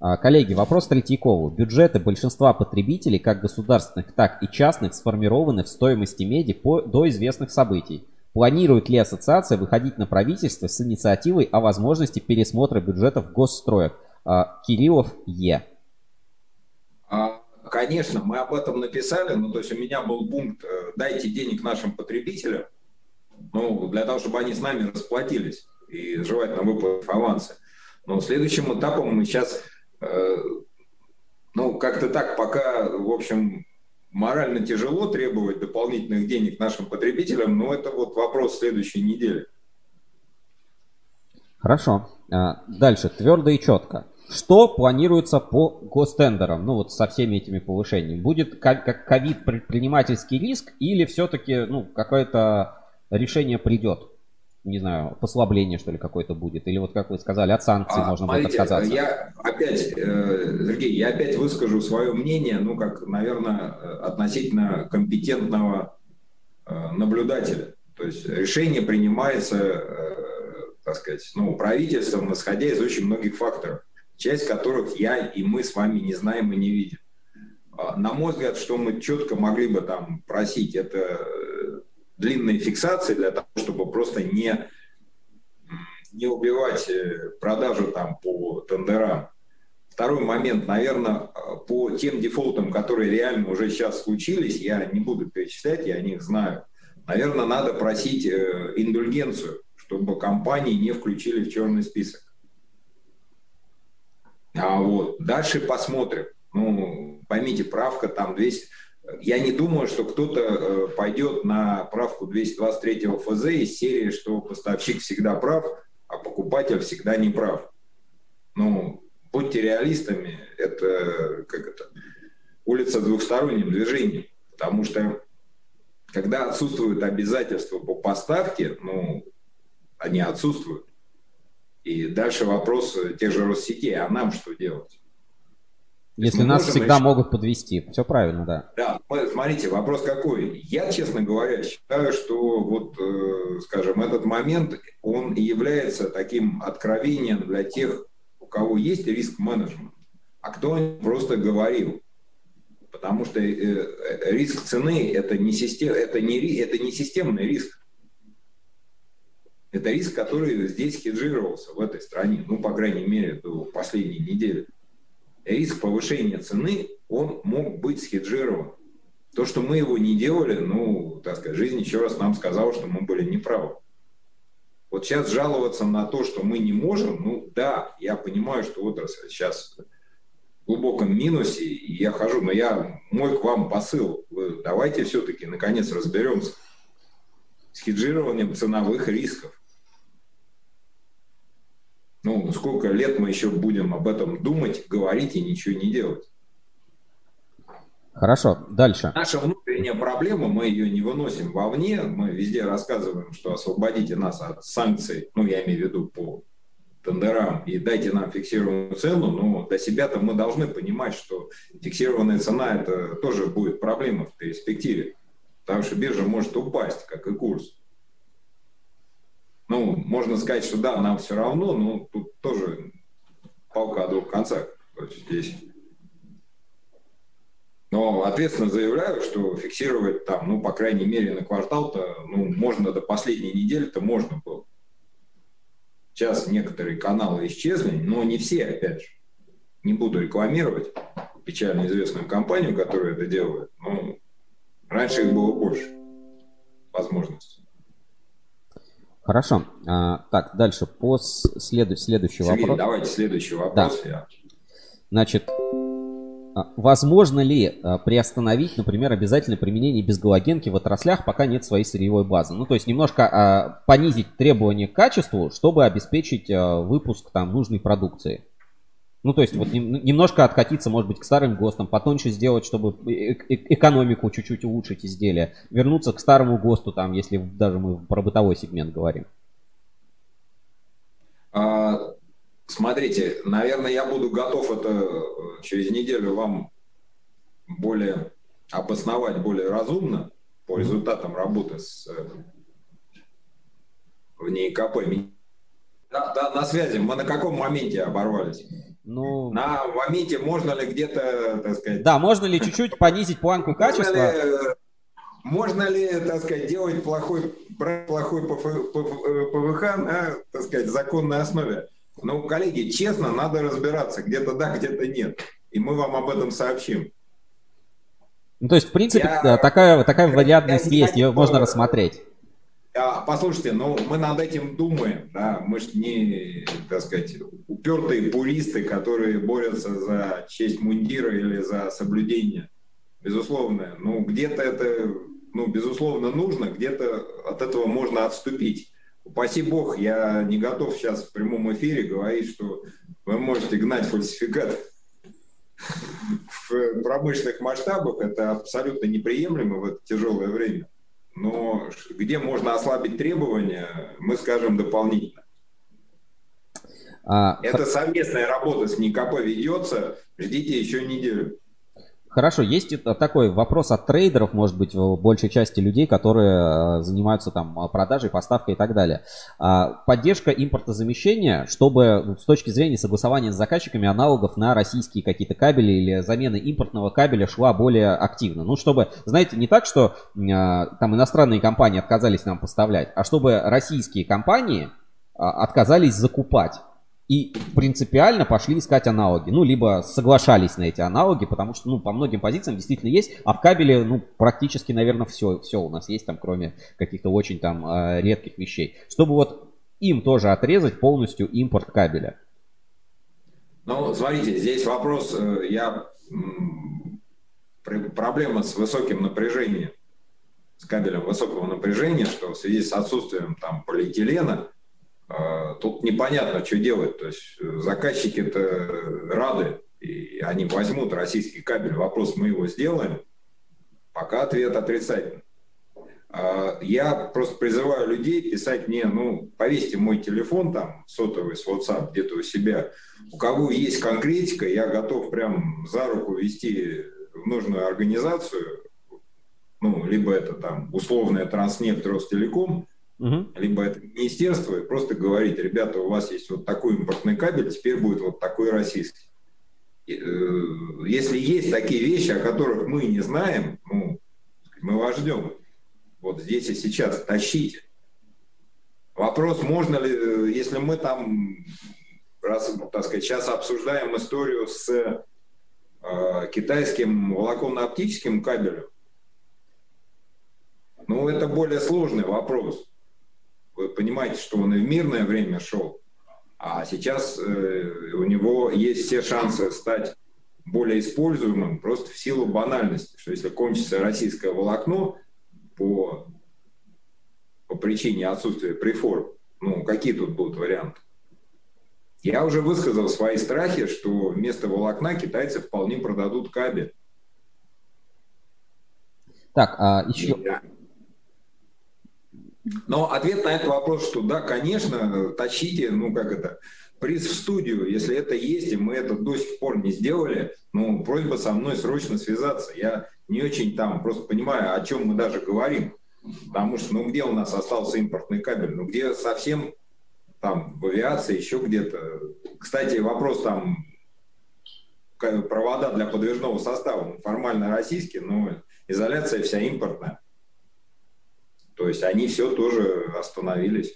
А, коллеги, вопрос Третьякову. Бюджеты большинства потребителей, как государственных, так и частных, сформированы в стоимости меди по, до известных событий. Планирует ли ассоциация выходить на правительство с инициативой о возможности пересмотра бюджетов госстроек? А, Кириллов Е. Конечно, мы об этом написали, ну, то есть у меня был пункт э, «дайте денег нашим потребителям», ну, для того, чтобы они с нами расплатились и желательно выплатив авансы. Но следующим этапом мы сейчас, ну, как-то так, пока, в общем, морально тяжело требовать дополнительных денег нашим потребителям, но это вот вопрос следующей недели. Хорошо. А, дальше, твердо и четко. Что планируется по гостендерам, ну вот со всеми этими повышениями? Будет как ковид предпринимательский риск или все-таки ну, какое-то решение придет? Не знаю, послабление, что ли, какое-то будет? Или вот, как вы сказали, от санкций а, можно смотрите, будет отказаться? Я опять, э, Сергей, я опять выскажу свое мнение, ну, как, наверное, относительно компетентного э, наблюдателя. То есть решение принимается, э, так сказать, ну, правительством, исходя из очень многих факторов, часть которых я и мы с вами не знаем и не видим. А, на мой взгляд, что мы четко могли бы там просить, это длинные фиксации для того, чтобы просто не, не убивать э, продажу там по тендерам. Второй момент, наверное, по тем дефолтам, которые реально уже сейчас случились, я не буду перечислять, я о них знаю. Наверное, надо просить э, индульгенцию, чтобы компании не включили в черный список. А вот дальше посмотрим. Ну, поймите, правка там 200, я не думаю, что кто-то э, пойдет на правку 223 ФЗ из серии, что поставщик всегда прав, а покупатель всегда не прав. Ну, будьте реалистами, это как это улица двухсторонним движением, потому что когда отсутствуют обязательства по поставке, ну, они отсутствуют. И дальше вопрос тех же Россетей, а нам что делать? Если нас всегда еще... могут подвести. Все правильно, да. Да, смотрите, вопрос какой. Я, честно говоря, считаю, что вот, э, скажем, этот момент, он является таким откровением для тех, у кого есть риск-менеджмент, а кто просто говорил. Потому что э, э, риск цены это не, систем, это, не, это не системный риск. Это риск, который здесь хеджировался в этой стране, ну, по крайней мере, до последней недели риск повышения цены, он мог быть схеджирован. То, что мы его не делали, ну, так сказать, жизнь еще раз нам сказала, что мы были неправы. Вот сейчас жаловаться на то, что мы не можем, ну да, я понимаю, что отрасль сейчас в глубоком минусе, и я хожу, но я, мой к вам посыл, вы давайте все-таки наконец разберемся с хеджированием ценовых рисков. Ну, сколько лет мы еще будем об этом думать, говорить и ничего не делать? Хорошо, дальше. Наша внутренняя проблема, мы ее не выносим вовне, мы везде рассказываем, что освободите нас от санкций, ну, я имею в виду по тендерам, и дайте нам фиксированную цену, но для себя-то мы должны понимать, что фиксированная цена – это тоже будет проблема в перспективе, потому что биржа может упасть, как и курс. Ну, можно сказать, что да, нам все равно, но тут тоже палка о двух концах. Есть здесь... Но ответственно заявляю, что фиксировать там, ну, по крайней мере, на квартал-то, ну, можно до последней недели-то можно было. Сейчас некоторые каналы исчезли, но не все, опять же. Не буду рекламировать печально известную компанию, которая это делает, но раньше их было больше возможностей. Хорошо. А, так, дальше по следу... следующий Сергей, вопрос. давайте следующий вопрос. Да. Значит, а, возможно ли а, приостановить, например, обязательное применение безгалогенки в отраслях, пока нет своей сырьевой базы? Ну, то есть немножко а, понизить требования к качеству, чтобы обеспечить выпуск там нужной продукции. Ну, то есть вот немножко откатиться, может быть, к старым ГОСТам, потоньше сделать, чтобы экономику чуть-чуть улучшить изделие, вернуться к старому ГОСТу, там, если даже мы про бытовой сегмент говорим. А, смотрите, наверное, я буду готов это э, через неделю вам более обосновать более разумно по результатам работы с э, в НИКП. Да, да, на связи. Мы на каком моменте оборвались? Ну... На моменте можно ли где-то, так сказать... Да, можно ли чуть-чуть понизить планку качества? Можно ли, можно ли, так сказать, делать плохой, плохой ПВХ на, так сказать, законной основе? Ну, коллеги, честно, надо разбираться. Где-то да, где-то нет. И мы вам об этом сообщим. Ну, то есть, в принципе, я, такая, такая вариантность есть, ее можно рассмотреть. А, послушайте, ну мы над этим думаем, да, мы же не, так сказать, упертые пуристы, которые борются за честь мундира или за соблюдение. Безусловно, ну где-то это, ну, безусловно, нужно, где-то от этого можно отступить. Упаси бог, я не готов сейчас в прямом эфире говорить, что вы можете гнать фальсификат в промышленных масштабах. Это абсолютно неприемлемо в это тяжелое время но где можно ослабить требования, мы скажем дополнительно. А, Это совместная работа с НИКП ведется, ждите еще неделю. Хорошо, есть такой вопрос от трейдеров, может быть, в большей части людей, которые э, занимаются там продажей, поставкой и так далее. А, поддержка импортозамещения, чтобы ну, с точки зрения согласования с заказчиками аналогов на российские какие-то кабели или замены импортного кабеля шла более активно. Ну, чтобы, знаете, не так, что а, там иностранные компании отказались нам поставлять, а чтобы российские компании отказались закупать и принципиально пошли искать аналоги. Ну, либо соглашались на эти аналоги, потому что, ну, по многим позициям действительно есть, а в кабеле, ну, практически, наверное, все, все у нас есть там, кроме каких-то очень там э, редких вещей. Чтобы вот им тоже отрезать полностью импорт кабеля. Ну, смотрите, здесь вопрос, э, я проблема с высоким напряжением, с кабелем высокого напряжения, что в связи с отсутствием там полиэтилена, тут непонятно, что делать. То есть э, заказчики-то рады, и они возьмут российский кабель. Вопрос, мы его сделаем. Пока ответ отрицательный. А, я просто призываю людей писать мне, ну, повесьте мой телефон там, сотовый с WhatsApp где-то у себя. У кого есть конкретика, я готов прям за руку вести в нужную организацию, ну, либо это там условная Транснефть, Ростелеком, угу. либо это министерство, и просто говорить, ребята, у вас есть вот такой импортный кабель, теперь будет вот такой российский. Э, если есть такие вещи, о которых мы не знаем, ну, мы вас ждем вот здесь и сейчас тащить. Вопрос, можно ли, э, если мы там, раз, так сказать, сейчас обсуждаем историю с э, китайским волоконно-оптическим кабелем, ну, это более сложный вопрос. Вы понимаете, что он и в мирное время шел, а сейчас э, у него есть все шансы стать более используемым просто в силу банальности, что если кончится российское волокно, по, по причине отсутствия преформ. Ну, какие тут будут варианты? Я уже высказал свои страхи, что вместо волокна китайцы вполне продадут кабель. Так, а еще... Да. Но ответ на этот вопрос, что да, конечно, тащите, ну как это, приз в студию, если это есть, и мы это до сих пор не сделали, ну, просьба со мной срочно связаться. Я не очень там просто понимаю, о чем мы даже говорим. Потому что, ну, где у нас остался импортный кабель? Ну, где совсем там в авиации, еще где-то. Кстати, вопрос там провода для подвижного состава ну, формально российские, но изоляция вся импортная. То есть они все тоже остановились.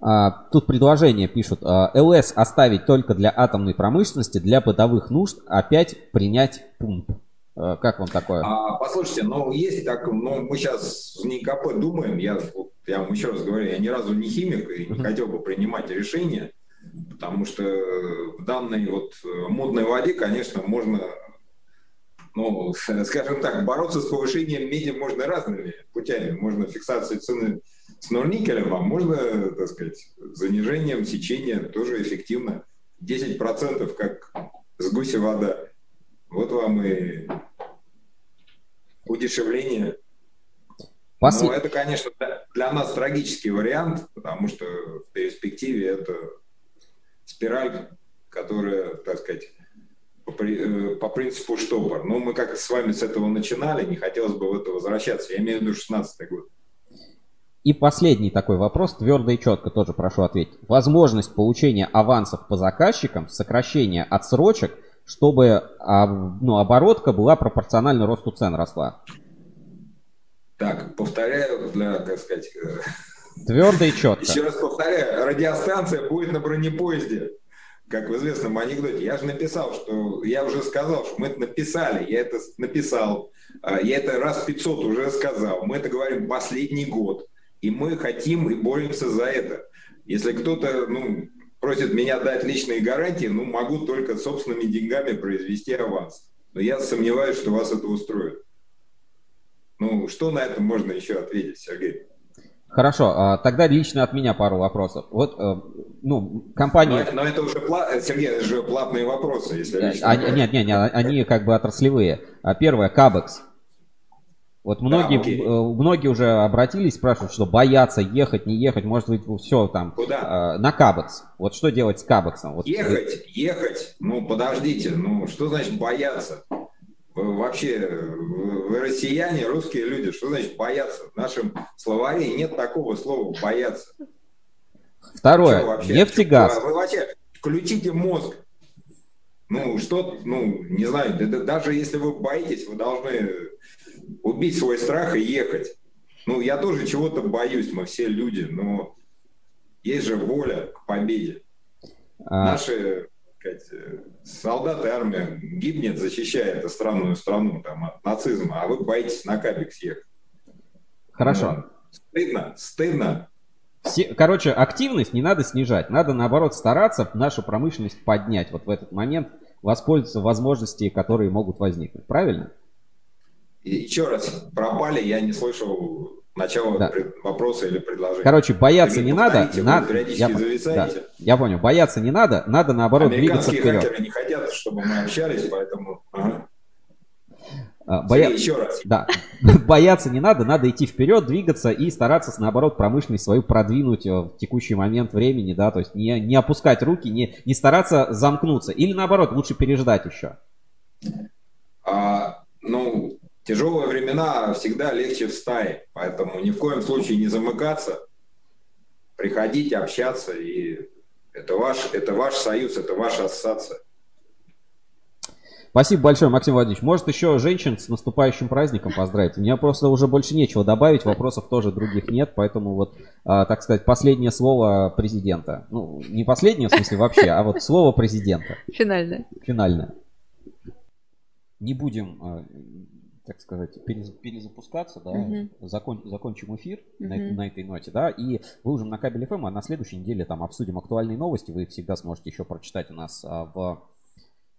А, тут предложение пишут. А, ЛС оставить только для атомной промышленности, для бытовых нужд, опять принять пункт. А, как вам такое? А, послушайте, ну есть так, ну мы сейчас в НИКП думаем, я, я вам еще раз говорю, я ни разу не химик и не uh-huh. хотел бы принимать решения, потому что в данной вот модной воде, конечно, можно, ну, скажем так, бороться с повышением меди можно разными путями. Можно фиксации цены с норникелем, а можно, так сказать, занижением сечения тоже эффективно. 10% как с гуси вода. Вот вам и удешевление. Посл... Но это, конечно, для нас трагический вариант, потому что в перспективе это спираль, которая, так сказать, по, э, по принципу штопор. Но мы как с вами с этого начинали, не хотелось бы в это возвращаться. Я имею в виду 16 год. И последний такой вопрос, твердо и четко тоже прошу ответить. Возможность получения авансов по заказчикам, сокращение отсрочек, чтобы а, ну, оборотка была пропорционально росту цен росла. Так, повторяю для, как сказать... Э, твердо и четко. Еще раз повторяю, радиостанция будет на бронепоезде. Как в известном анекдоте. Я же написал, что... Я уже сказал, что мы это написали. Я это написал. А, я это раз 500 уже сказал. Мы это говорим последний год. И мы хотим и боремся за это. Если кто-то ну, просит меня дать личные гарантии, ну, могу только собственными деньгами произвести аванс. Но я сомневаюсь, что вас это устроит. Ну, что на это можно еще ответить, Сергей? Хорошо, а, тогда лично от меня пару вопросов. Вот, э, ну, компания... Но, но это уже, пла... Сергей, это же платные вопросы, если лично... А, нет, нет, нет, они как бы отраслевые. А Первое, Кабекс. Вот многие, да, э, многие уже обратились, спрашивают, что боятся ехать, не ехать, может быть, все там Куда? Э, на Кабекс. Вот что делать с Кабексом? Вот. Ехать, ехать, ну подождите, ну что значит бояться? Вообще, вы, россияне, русские люди, что значит бояться? В нашем словаре нет такого слова бояться. Второе, вообще? нефтегаз. Вы вообще включите мозг. Ну, что, ну, не знаю, даже если вы боитесь, вы должны убить свой страх и ехать. Ну, я тоже чего-то боюсь, мы все люди, но есть же воля к победе. А... Наши сказать, солдаты, армия гибнет, защищая эту странную страну там, от нацизма, а вы боитесь на кабик съехать. Хорошо. Ну, стыдно, стыдно. Все, короче, активность не надо снижать. Надо, наоборот, стараться нашу промышленность поднять вот в этот момент, воспользоваться возможностями, которые могут возникнуть. Правильно? И еще раз, пропали, я не слышал начала да. вопроса или предложения. Короче, бояться не надо. На... Я... Да. я понял. Бояться не надо, надо наоборот двигаться вперед. не хотят, чтобы мы общались, поэтому... Ага. А, боя... Еще раз. Да, бояться не надо, надо идти вперед, двигаться и стараться, наоборот, промышленность свою продвинуть э, в текущий момент времени, да, то есть не, не опускать руки, не, не стараться замкнуться. Или наоборот, лучше переждать еще. А, ну, тяжелые времена всегда легче в стае, поэтому ни в коем случае не замыкаться, приходить, общаться, и это ваш, это ваш союз, это ваша ассоциация. Спасибо большое, Максим Владимирович. Может, еще женщин с наступающим праздником поздравить? У меня просто уже больше нечего добавить, вопросов тоже других нет, поэтому вот, а, так сказать, последнее слово президента. Ну, не последнее, в смысле вообще, а вот слово президента. Финальное. Финальное. Не будем, а, так сказать, перезапускаться, да, угу. Закон, закончим эфир угу. на, на этой ноте, да, и выложим на кабель FM, а на следующей неделе там обсудим актуальные новости, вы их всегда сможете еще прочитать у нас а, в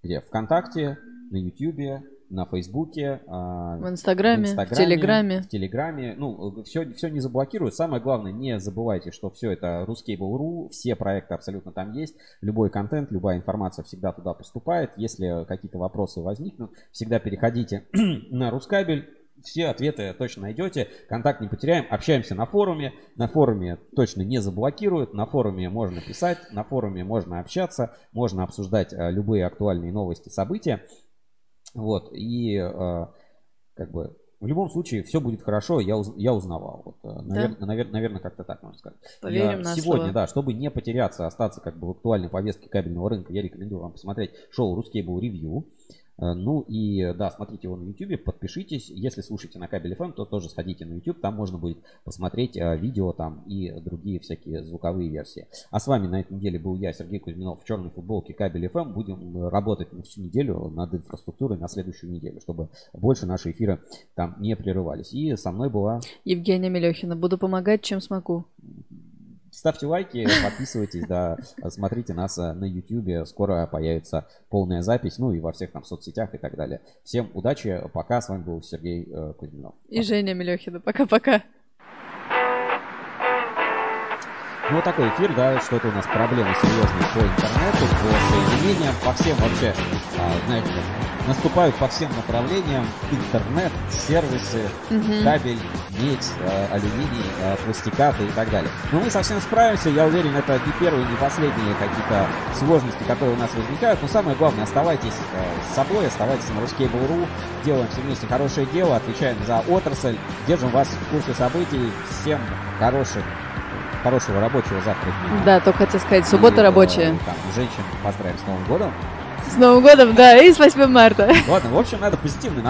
где? Вконтакте, на Ютьюбе, на Фейсбуке, а, в Инстаграме, в, Инстаграме, в Телеграме. В Телеграме. Ну, все, все не заблокируют. Самое главное, не забывайте, что все это Ruskable.ru, все проекты абсолютно там есть. Любой контент, любая информация всегда туда поступает. Если какие-то вопросы возникнут, всегда переходите на Рускабель все ответы точно найдете. Контакт не потеряем. Общаемся на форуме. На форуме точно не заблокируют. На форуме можно писать. На форуме можно общаться. Можно обсуждать э, любые актуальные новости, события. Вот. И э, как бы в любом случае все будет хорошо, я, уз, я узнавал. Вот, э, навер, да? навер, наверное, как-то так можно сказать. Поверим я на сегодня, слово. да, чтобы не потеряться, остаться как бы в актуальной повестке кабельного рынка, я рекомендую вам посмотреть шоу «Русский был ревью». Э, ну и да, смотрите его на YouTube, подпишитесь. Если слушаете на кабель FM, то тоже сходите на YouTube, там можно будет посмотреть э, видео там и другие всякие звуковые версии. А с вами на этой неделе был я, Сергей Кузьминов, в черной футболке кабель FM. Будем работать на всю неделю над инфраструктурой на следующую неделю, чтобы больше наши эфиры там не прерывались. И со мной была... Евгения Мелехина. Буду помогать, чем смогу. Ставьте лайки, подписывайтесь, да, смотрите нас э, на YouTube. Скоро появится полная запись, ну и во всех там соцсетях и так далее. Всем удачи, пока. С вами был Сергей э, Кузьминов. И Женя Мелехина. Пока-пока. Ну, вот такой эфир, да, что-то у нас проблемы серьезные по интернету, по соединениям, по всем вообще, а, знаете, наступают по всем направлениям интернет, сервисы, угу. кабель, медь, э, алюминий, э, пластикаты и так далее. Но мы совсем справимся, я уверен, это не первые, не последние какие-то сложности, которые у нас возникают. Но самое главное, оставайтесь э, с собой, оставайтесь на Ruskable.ru, делаем все вместе хорошее дело, отвечаем за отрасль, держим вас в курсе событий. Всем хороших хорошего рабочего завтра. Да, только хотел сказать, суббота и, рабочая. Там, женщин поздравим с Новым годом. С Новым годом, да, и с 8 марта. Ладно, в общем, надо позитивный настрой.